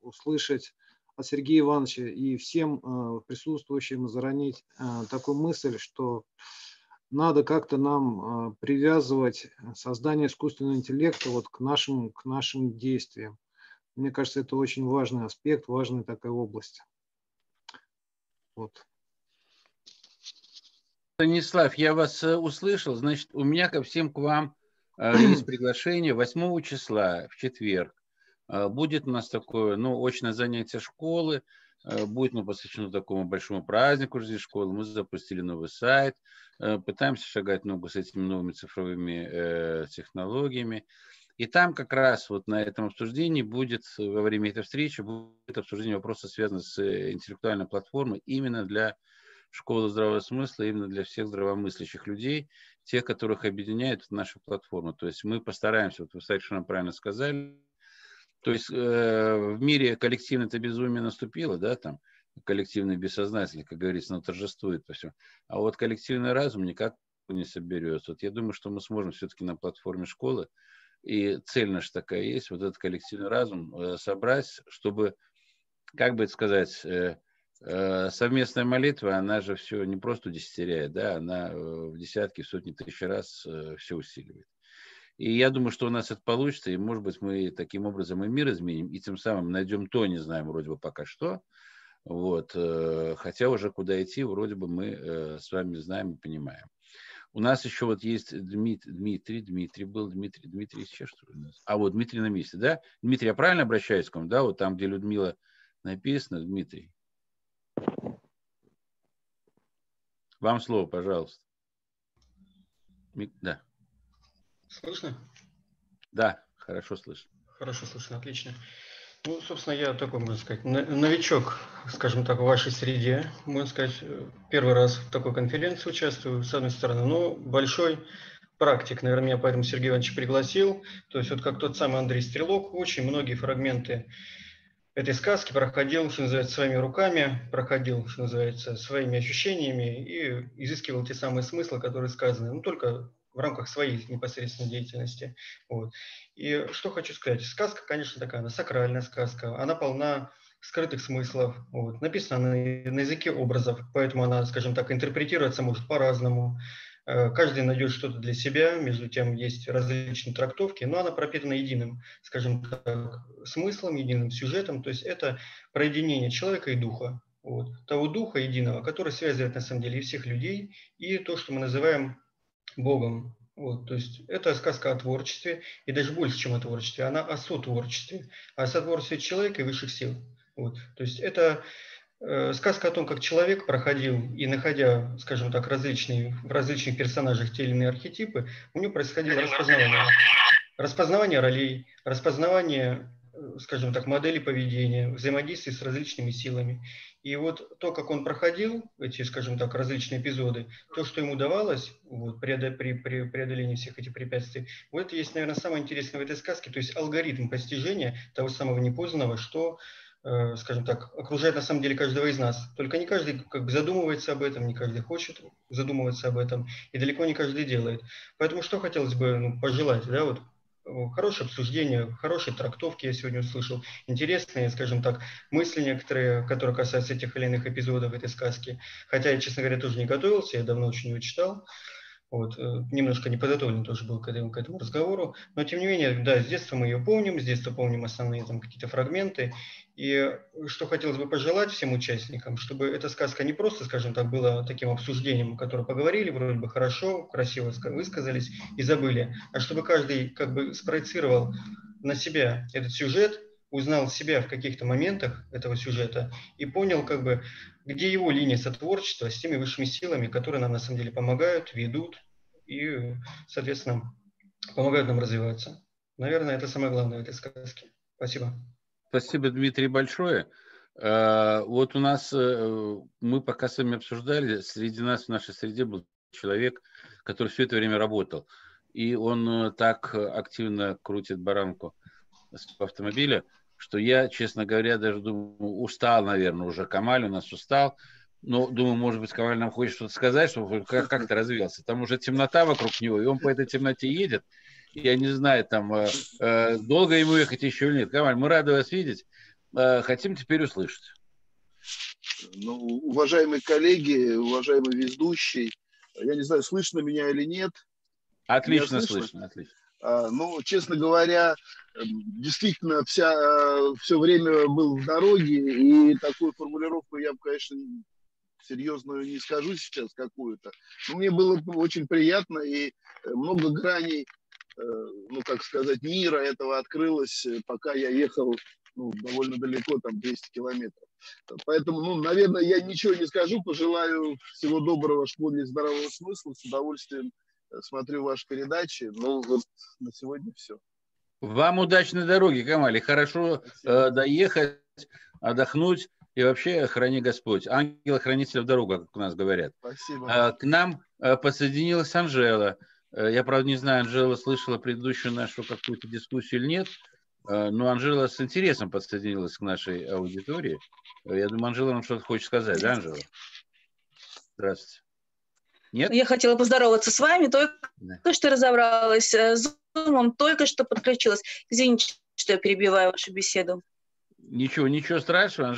услышать от Сергея Ивановича и всем присутствующим заранить такую мысль, что надо как-то нам а, привязывать создание искусственного интеллекта вот к нашим, к нашим действиям. Мне кажется, это очень важный аспект, важная такая область. Вот. Станислав, я вас э, услышал. Значит, у меня ко всем к вам э, есть приглашение 8 числа в четверг Будет у нас такое, ну, очное занятие школы, будет ну, посвящено такому большому празднику жизни школы. Мы запустили новый сайт, пытаемся шагать ногу с этими новыми цифровыми технологиями. И там как раз вот на этом обсуждении будет, во время этой встречи, будет обсуждение вопроса, связанного с интеллектуальной платформой именно для школы здравого смысла, именно для всех здравомыслящих людей, тех, которых объединяет наша платформа. То есть мы постараемся, вот вы совершенно правильно сказали, то есть э, в мире коллективное это безумие наступило, да, там, коллективный бессознательный, как говорится, оно торжествует по всему. А вот коллективный разум никак не соберется. Вот я думаю, что мы сможем все-таки на платформе школы и цель наша такая есть, вот этот коллективный разум э, собрать, чтобы, как бы это сказать, э, э, совместная молитва, она же все не просто удесятеряет, да, она в десятки, в сотни тысяч раз все усиливает. И я думаю, что у нас это получится, и, может быть, мы таким образом и мир изменим, и тем самым найдем то, не знаем вроде бы пока что, вот, хотя уже куда идти, вроде бы мы с вами знаем и понимаем. У нас еще вот есть Дмитрий, Дмитрий, Дмитрий был, Дмитрий, Дмитрий сейчас что ли у нас? А вот Дмитрий на месте, да? Дмитрий, я правильно обращаюсь к вам, да? Вот там, где Людмила написано, Дмитрий. Вам слово, пожалуйста. Да. Слышно? Да, хорошо слышно. Хорошо слышно, отлично. Ну, собственно, я такой, можно сказать, новичок, скажем так, в вашей среде. Можно сказать, э, первый раз в такой конференции участвую, с одной стороны, но большой практик, наверное, меня поэтому Сергей Иванович пригласил. То есть вот как тот самый Андрей Стрелок, очень многие фрагменты этой сказки проходил, что называется, своими руками, проходил, что называется, своими ощущениями и изыскивал те самые смыслы, которые сказаны. Ну, только в рамках своей непосредственной деятельности. Вот. И что хочу сказать, сказка, конечно, такая, она сакральная сказка, она полна скрытых смыслов, вот, написана на, на языке образов, поэтому она, скажем так, интерпретироваться может по-разному. Э, каждый найдет что-то для себя, между тем есть различные трактовки, но она пропитана единым, скажем так, смыслом, единым сюжетом, то есть это проединение человека и духа, вот, того духа единого, который связывает на самом деле и всех людей, и то, что мы называем Богом. Вот, то есть это сказка о творчестве, и даже больше, чем о творчестве, она о сотворчестве, о сотворстве человека и высших сил. Вот, то есть это э, сказка о том, как человек проходил и находя, скажем так, различные, в различных персонажах те или иные архетипы, у него происходило распознавание, распознавание ролей, распознавание скажем так, модели поведения, взаимодействия с различными силами. И вот то, как он проходил эти, скажем так, различные эпизоды, то, что ему давалось вот, при, при преодолении всех этих препятствий, вот это есть, наверное, самое интересное в этой сказке, то есть алгоритм постижения того самого непознанного, что э, скажем так, окружает на самом деле каждого из нас. Только не каждый как бы задумывается об этом, не каждый хочет задумываться об этом, и далеко не каждый делает. Поэтому что хотелось бы ну, пожелать, да, вот хорошее обсуждение, хорошие трактовки я сегодня услышал, интересные, скажем так, мысли некоторые, которые касаются этих или иных эпизодов этой сказки. Хотя я, честно говоря, тоже не готовился, я давно очень его читал. Вот, э, немножко неподготовлен тоже был к этому, к этому разговору. Но, тем не менее, да, с детства мы ее помним, с детства помним основные там какие-то фрагменты. И что хотелось бы пожелать всем участникам, чтобы эта сказка не просто, скажем так, была таким обсуждением, которое поговорили, вроде бы хорошо, красиво высказались и забыли, а чтобы каждый как бы спроецировал на себя этот сюжет, узнал себя в каких-то моментах этого сюжета и понял, как бы, где его линия сотворчества с теми высшими силами, которые нам на самом деле помогают, ведут и, соответственно, помогают нам развиваться. Наверное, это самое главное в этой сказке. Спасибо. Спасибо, Дмитрий, большое. А, вот у нас, э, мы пока с вами обсуждали, среди нас, в нашей среде был человек, который все это время работал. И он э, так активно крутит баранку с автомобиля, что я, честно говоря, даже думаю, устал, наверное, уже. Камаль у нас устал. Но думаю, может быть, Камаль нам хочет что-то сказать, чтобы как-то развивался. Там уже темнота вокруг него, и он по этой темноте едет я не знаю, там, э, э, долго ему ехать еще или нет. Камаль, мы рады вас видеть. Э, хотим теперь услышать. Ну, уважаемые коллеги, уважаемый ведущий, я не знаю, слышно меня или нет. Отлично слышно? слышно, отлично. А, ну, честно говоря, действительно, вся, все время был в дороге, и такую формулировку я бы, конечно, серьезную не скажу сейчас какую-то. Но мне было очень приятно, и много граней ну, как сказать, мира этого открылось, пока я ехал ну, довольно далеко, там 200 километров. Поэтому, ну, наверное, я ничего не скажу, пожелаю всего доброго школе здорового смысла, с удовольствием смотрю ваши передачи. Ну, вот на сегодня все. Вам удачной дороги, Камали. Хорошо э, доехать, отдохнуть и вообще храни Господь. Ангела-хранителя в дорогу, как у нас говорят. Спасибо. Э, к нам э, подсоединилась Анжела. Э, я, правда, не знаю, Анжела слышала предыдущую нашу какую-то дискуссию или нет, э, но Анжела с интересом подсоединилась к нашей аудитории. Э, я думаю, Анжела нам что-то хочет сказать, да, Анжела? Здравствуйте. Нет? Я хотела поздороваться с вами, только да. что разобралась с Zoom, только что подключилась. Извините, что я перебиваю вашу беседу. Ничего, ничего страшного.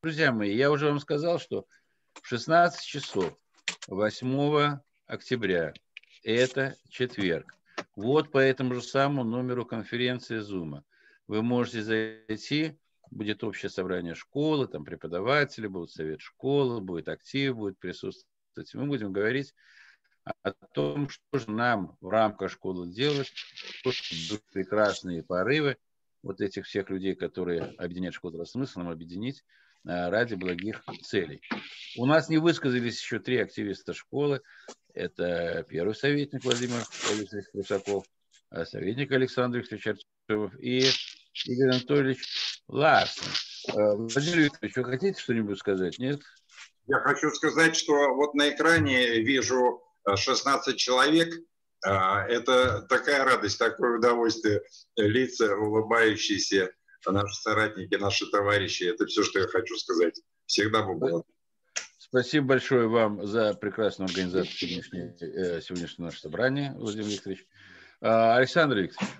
Друзья мои, я уже вам сказал, что в 16 часов 8 октября, это четверг, вот по этому же самому номеру конференции Zoom вы можете зайти, будет общее собрание школы, там преподаватели, будет совет школы, будет актив, будет присутствовать кстати, мы будем говорить о том, что же нам в рамках школы делать, что прекрасные порывы вот этих всех людей, которые объединяют школу смыслом, объединить э, ради благих целей. У нас не высказались еще три активиста школы. Это первый советник Владимир Владимирович Крусаков, э, советник Александр Викторович Артемов и Игорь Анатольевич Ларсен. Э, Владимир Викторович, вы хотите что-нибудь сказать? Нет? Я хочу сказать, что вот на экране вижу 16 э, человек. А, это такая радость, такое удовольствие. Лица улыбающиеся, наши соратники, наши товарищи. Это все, что я хочу сказать. Всегда был Спасибо большое вам за прекрасную организацию сегодняшнего, э, сегодняшнего нашего собрания, Владимир Викторович. А, Александр Викторович.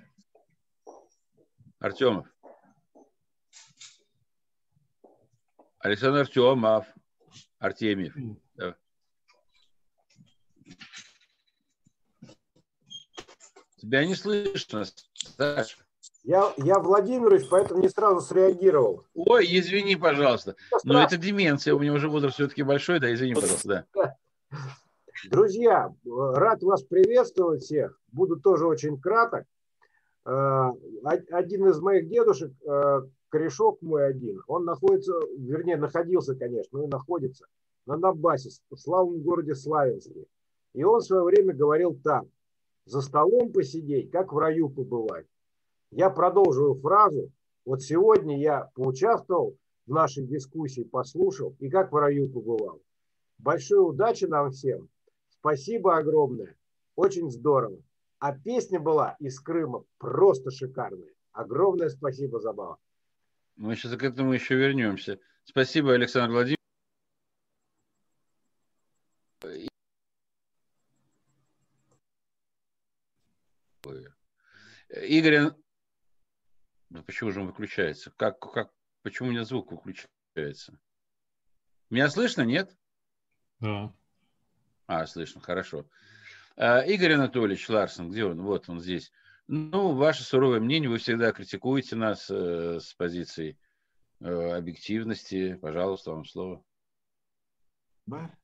Артемов. Александр Артемов. Артемьев. Да. Тебя не слышно, Саша. Я, я Владимирович, поэтому не сразу среагировал. Ой, извини, пожалуйста. Но это деменция, у меня уже возраст все-таки большой, да, извини, пожалуйста. Да. Друзья, рад вас приветствовать всех. Буду тоже очень краток. Э, один из моих дедушек э, корешок мой один, он находится, вернее, находился, конечно, но и находится на Донбассе, в славном городе Славянске. И он в свое время говорил так, за столом посидеть, как в раю побывать. Я продолжую фразу. Вот сегодня я поучаствовал в нашей дискуссии, послушал и как в раю побывал. Большой удачи нам всем. Спасибо огромное. Очень здорово. А песня была из Крыма просто шикарная. Огромное спасибо, Забава. Мы сейчас к этому еще вернемся. Спасибо, Александр Владимирович. Игорь, ну почему же он выключается? Как, как, почему у меня звук выключается? Меня слышно, нет? Да. А, слышно, хорошо. А, Игорь Анатольевич Ларсен, где он? Вот он здесь. Ну, ваше суровое мнение, вы всегда критикуете нас э, с позиции э, объективности. Пожалуйста, вам слово. Да.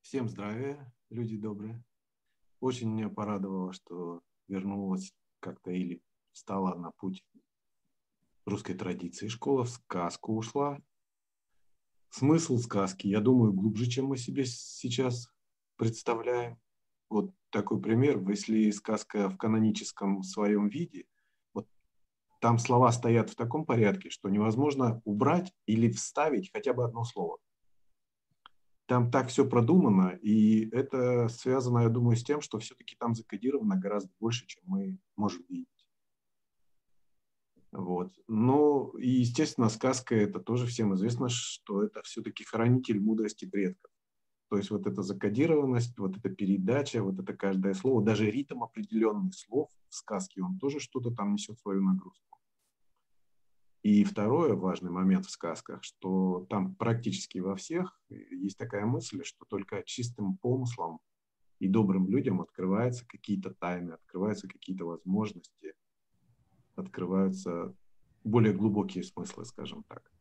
Всем здравия, люди добрые. Очень меня порадовало, что вернулась как-то или стала на путь русской традиции. Школа в сказку ушла. Смысл сказки, я думаю, глубже, чем мы себе сейчас представляем. Вот такой пример, если сказка в каноническом своем виде, вот там слова стоят в таком порядке, что невозможно убрать или вставить хотя бы одно слово. Там так все продумано, и это связано, я думаю, с тем, что все-таки там закодировано гораздо больше, чем мы можем видеть. Вот. Ну, и, естественно, сказка это тоже всем известно, что это все-таки хранитель мудрости предков. То есть вот эта закодированность, вот эта передача, вот это каждое слово, даже ритм определенных слов в сказке, он тоже что-то там несет свою нагрузку. И второй важный момент в сказках, что там практически во всех есть такая мысль, что только чистым помыслом и добрым людям открываются какие-то тайны, открываются какие-то возможности, открываются более глубокие смыслы, скажем так.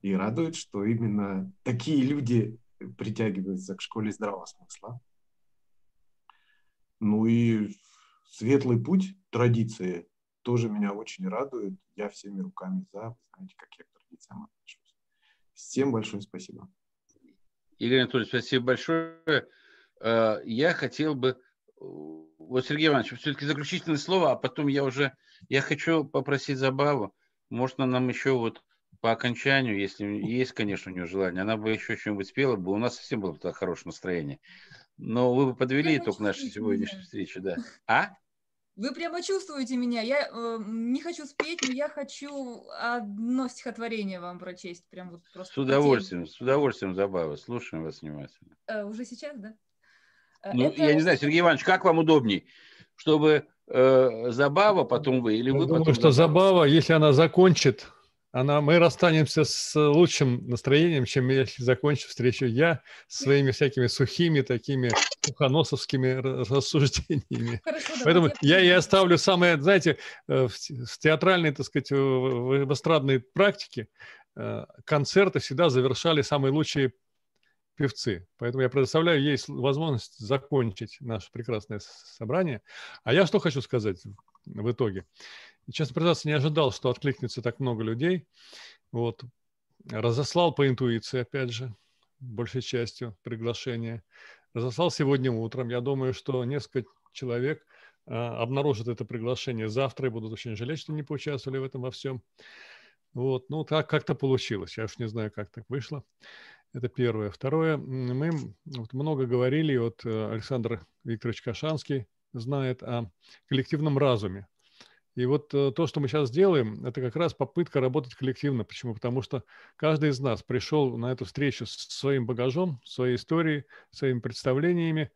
И радует, что именно такие люди притягиваются к школе здравого смысла. Ну и светлый путь традиции тоже меня очень радует. Я всеми руками за. Вы знаете, как я к традициям отношусь. Всем большое спасибо. Игорь Анатольевич, спасибо большое. Э, я хотел бы... Вот, Сергей Иванович, все-таки заключительное слово, а потом я уже... Я хочу попросить Забаву. Можно нам еще вот по окончанию, если есть, конечно, у нее желание, она бы еще что-нибудь спела бы, у нас совсем было бы хорошее настроение. Но вы бы подвели итог нашей сегодняшней встречи, да. А? Вы прямо чувствуете меня. Я э, не хочу спеть, но я хочу одно стихотворение вам прочесть. Прям вот просто с удовольствием, с удовольствием, Забава. Слушаем вас внимательно. Э, уже сейчас, да? Э, ну, Это... я не знаю, Сергей Иванович, как вам удобней? Чтобы э, Забава, потом вы, или я вы думаю, потом что Забава, если она закончит, она, мы расстанемся с лучшим настроением, чем если закончу встречу я своими всякими сухими такими сухоносовскими рассуждениями. Хорошо, Поэтому я и оставлю самое, знаете, э, в, театральной, так сказать, в, в эстрадной практике э, концерты всегда завершали самые лучшие певцы. Поэтому я предоставляю ей возможность закончить наше прекрасное собрание. А я что хочу сказать в итоге. Честно признаться, не ожидал, что откликнется так много людей. Вот. Разослал по интуиции, опять же, большей частью приглашение. Разослал сегодня утром. Я думаю, что несколько человек а, обнаружат это приглашение завтра и будут очень жалеть, что не поучаствовали в этом во всем. Вот, ну, так как-то получилось. Я уж не знаю, как так вышло. Это первое. Второе, мы вот много говорили, вот э, Александр Викторович Кашанский знает о коллективном разуме. И вот э, то, что мы сейчас делаем, это как раз попытка работать коллективно. Почему? Потому что каждый из нас пришел на эту встречу с своим багажом, своей историей, своими представлениями.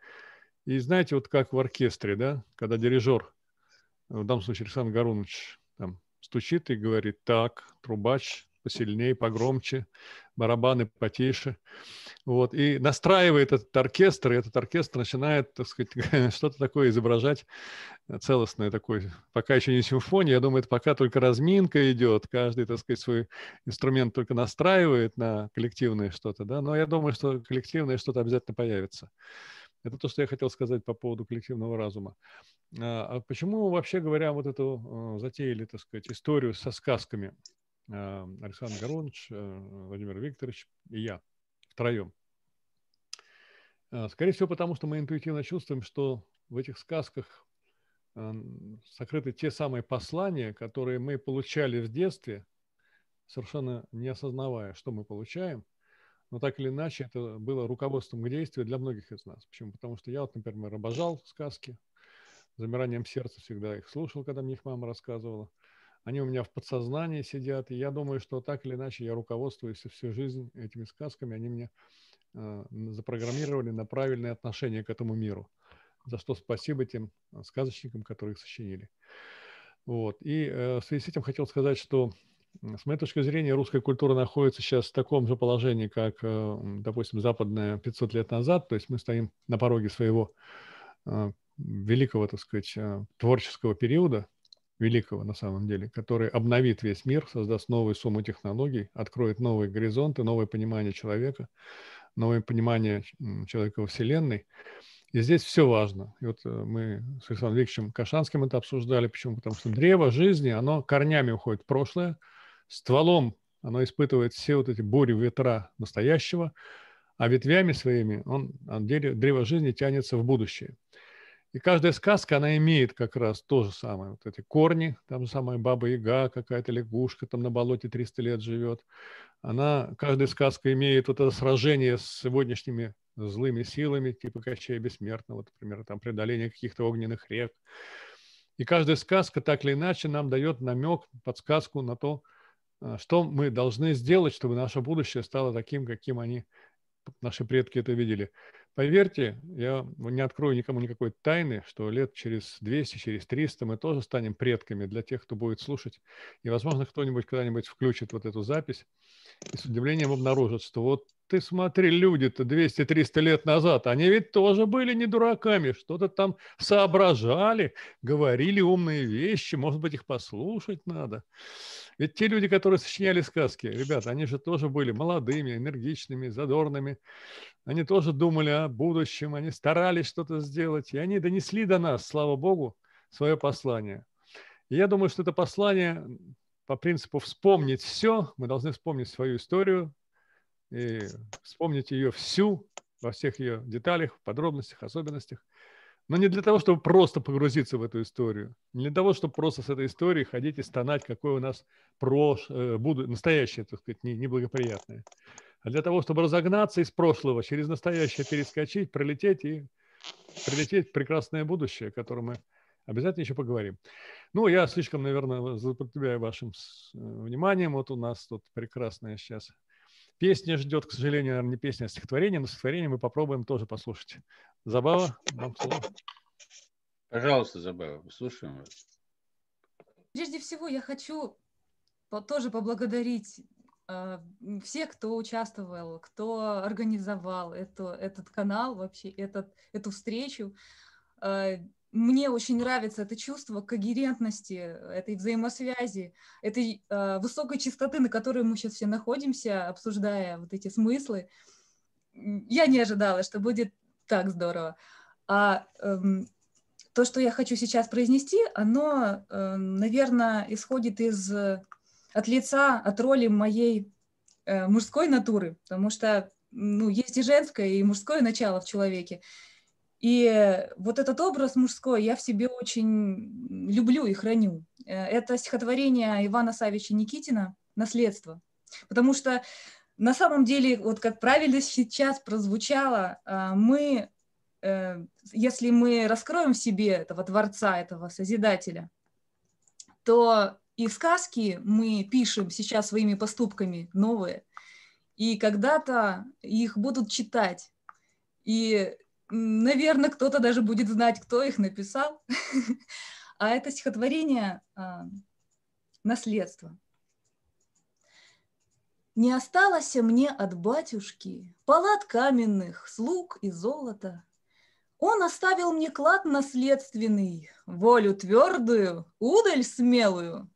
И знаете, вот как в оркестре, да, когда дирижер, в данном случае Александр Гарунович, там, стучит и говорит, так, трубач, посильнее, погромче, барабаны потише. Вот, и настраивает этот оркестр, и этот оркестр начинает, так сказать, что-то такое изображать целостное такое. Пока еще не симфония, я думаю, это пока только разминка идет, каждый, так сказать, свой инструмент только настраивает на коллективное что-то, да, но я думаю, что коллективное что-то обязательно появится. Это то, что я хотел сказать по поводу коллективного разума. А, а почему, вообще говоря, вот эту э, затеяли, так сказать, историю со сказками? Э, Александр Горович, э, Владимир Викторович и я втроем. Э, скорее всего, потому что мы интуитивно чувствуем, что в этих сказках сокрыты те самые послания, которые мы получали в детстве, совершенно не осознавая, что мы получаем, но так или иначе это было руководством к действию для многих из нас. Почему? Потому что я вот, например, обожал сказки, замиранием сердца всегда их слушал, когда мне их мама рассказывала – они у меня в подсознании сидят, и я думаю, что так или иначе я руководствуюсь всю жизнь этими сказками, они меня э, запрограммировали на правильное отношение к этому миру, за что спасибо тем а, сказочникам, которые их сочинили. Вот. И э, в связи с этим хотел сказать, что с моей точки зрения, русская культура находится сейчас в таком же положении, как, э, допустим, западная 500 лет назад. То есть мы стоим на пороге своего э, великого, так сказать, творческого периода, великого на самом деле, который обновит весь мир, создаст новую сумму технологий, откроет новые горизонты, новое понимание человека, новое понимание человека во Вселенной. И здесь все важно. И вот э, мы с Александром Викторовичем Кашанским это обсуждали. Почему? Потому что древо жизни, оно корнями уходит в прошлое, стволом оно испытывает все вот эти бури, ветра настоящего, а ветвями своими он, он древо жизни тянется в будущее. И каждая сказка, она имеет как раз то же самое. Вот эти корни, там же самая Баба-Яга, какая-то лягушка там на болоте 300 лет живет. Она, каждая сказка имеет вот это сражение с сегодняшними злыми силами, типа Кощея Бессмертного, например, там преодоление каких-то огненных рек. И каждая сказка так или иначе нам дает намек, подсказку на то, а, что мы должны сделать, чтобы наше будущее стало таким, каким они, наши предки это видели. Поверьте, я не открою никому никакой тайны, что лет через 200, через 300 мы тоже станем предками для тех, кто будет слушать. И, возможно, кто-нибудь когда-нибудь включит вот эту запись и с удивлением обнаружит, что вот ты смотри, люди-то 200-300 лет назад, они ведь тоже были не дураками, что-то там соображали, говорили умные вещи, может быть, их послушать надо. Ведь те люди, которые сочиняли сказки, ребята, они же тоже были молодыми, энергичными, задорными. Они тоже думали о будущем, они старались что-то сделать, и они донесли до нас, слава богу, свое послание. И я думаю, что это послание по принципу вспомнить все, мы должны вспомнить свою историю и вспомнить ее всю, во всех ее деталях, подробностях, особенностях. Но не для того, чтобы просто погрузиться в эту историю, не для того, чтобы просто с этой историей ходить и стонать, какое у нас прош... Э, буду... настоящее, так сказать, неблагоприятное, а для того, чтобы разогнаться из прошлого, через настоящее перескочить, пролететь и прилететь в прекрасное будущее, о котором мы обязательно еще поговорим. Ну, я слишком, наверное, злоупотребляю вашим э, вниманием. Вот у нас тут прекрасная сейчас песня ждет, к сожалению, наверное, не песня, а стихотворение, но стихотворение мы попробуем тоже послушать. Забава, вам слово. Пожалуйста, Забава, слушаем вас. Прежде всего, я хочу тоже поблагодарить э, всех, кто участвовал, кто организовал эту, этот канал, вообще этот, эту встречу. Э, мне очень нравится это чувство когерентности, этой взаимосвязи, этой э, высокой частоты, на которой мы сейчас все находимся, обсуждая вот эти смыслы. Я не ожидала, что будет так здорово. А эм, то, что я хочу сейчас произнести, оно, э, наверное, исходит из от лица, от роли моей э, мужской натуры, потому что ну, есть и женское, и мужское начало в человеке. И вот этот образ мужской я в себе очень люблю и храню. Э, это стихотворение Ивана Савича Никитина «Наследство». Потому что на самом деле, вот как правильно сейчас прозвучало, э, мы, э, если мы раскроем в себе этого Творца, этого Созидателя, то и сказки мы пишем сейчас своими поступками новые, и когда-то их будут читать. И наверное, кто-то даже будет знать, кто их написал. А это стихотворение а, «Наследство». Не осталось мне от батюшки палат каменных, слуг и золота. Он оставил мне клад наследственный, волю твердую, удаль смелую.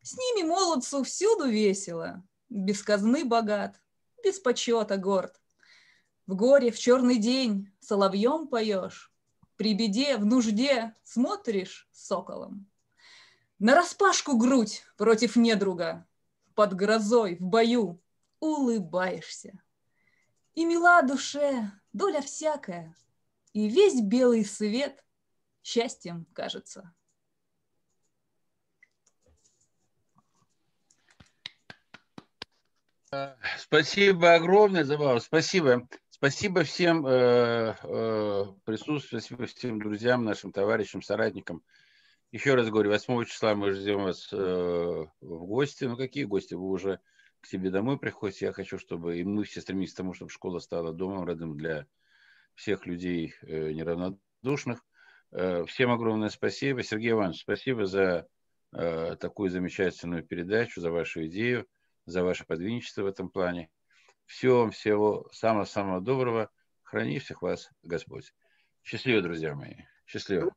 С ними молодцу всюду весело, без казны богат, без почета горд. В горе, в черный день соловьем поешь, При беде, в нужде смотришь соколом. На распашку грудь против недруга, Под грозой в бою улыбаешься. И мила душе доля всякая, И весь белый свет счастьем кажется. Спасибо огромное, Забава. Спасибо. Спасибо всем э, э, присутствующим, спасибо всем друзьям, нашим товарищам, соратникам. Еще раз говорю, 8 числа мы ждем вас э, в гости. Ну, какие гости? Вы уже к себе домой приходите. Я хочу, чтобы и мы все стремимся к тому, чтобы школа стала домом родным для всех людей э, неравнодушных. Э, всем огромное спасибо. Сергей Иванович, спасибо за э, такую замечательную передачу, за вашу идею, за ваше подвижничество в этом плане. Всего вам всего самого-самого доброго. Храни всех вас Господь. Счастливо, друзья мои. Счастливо.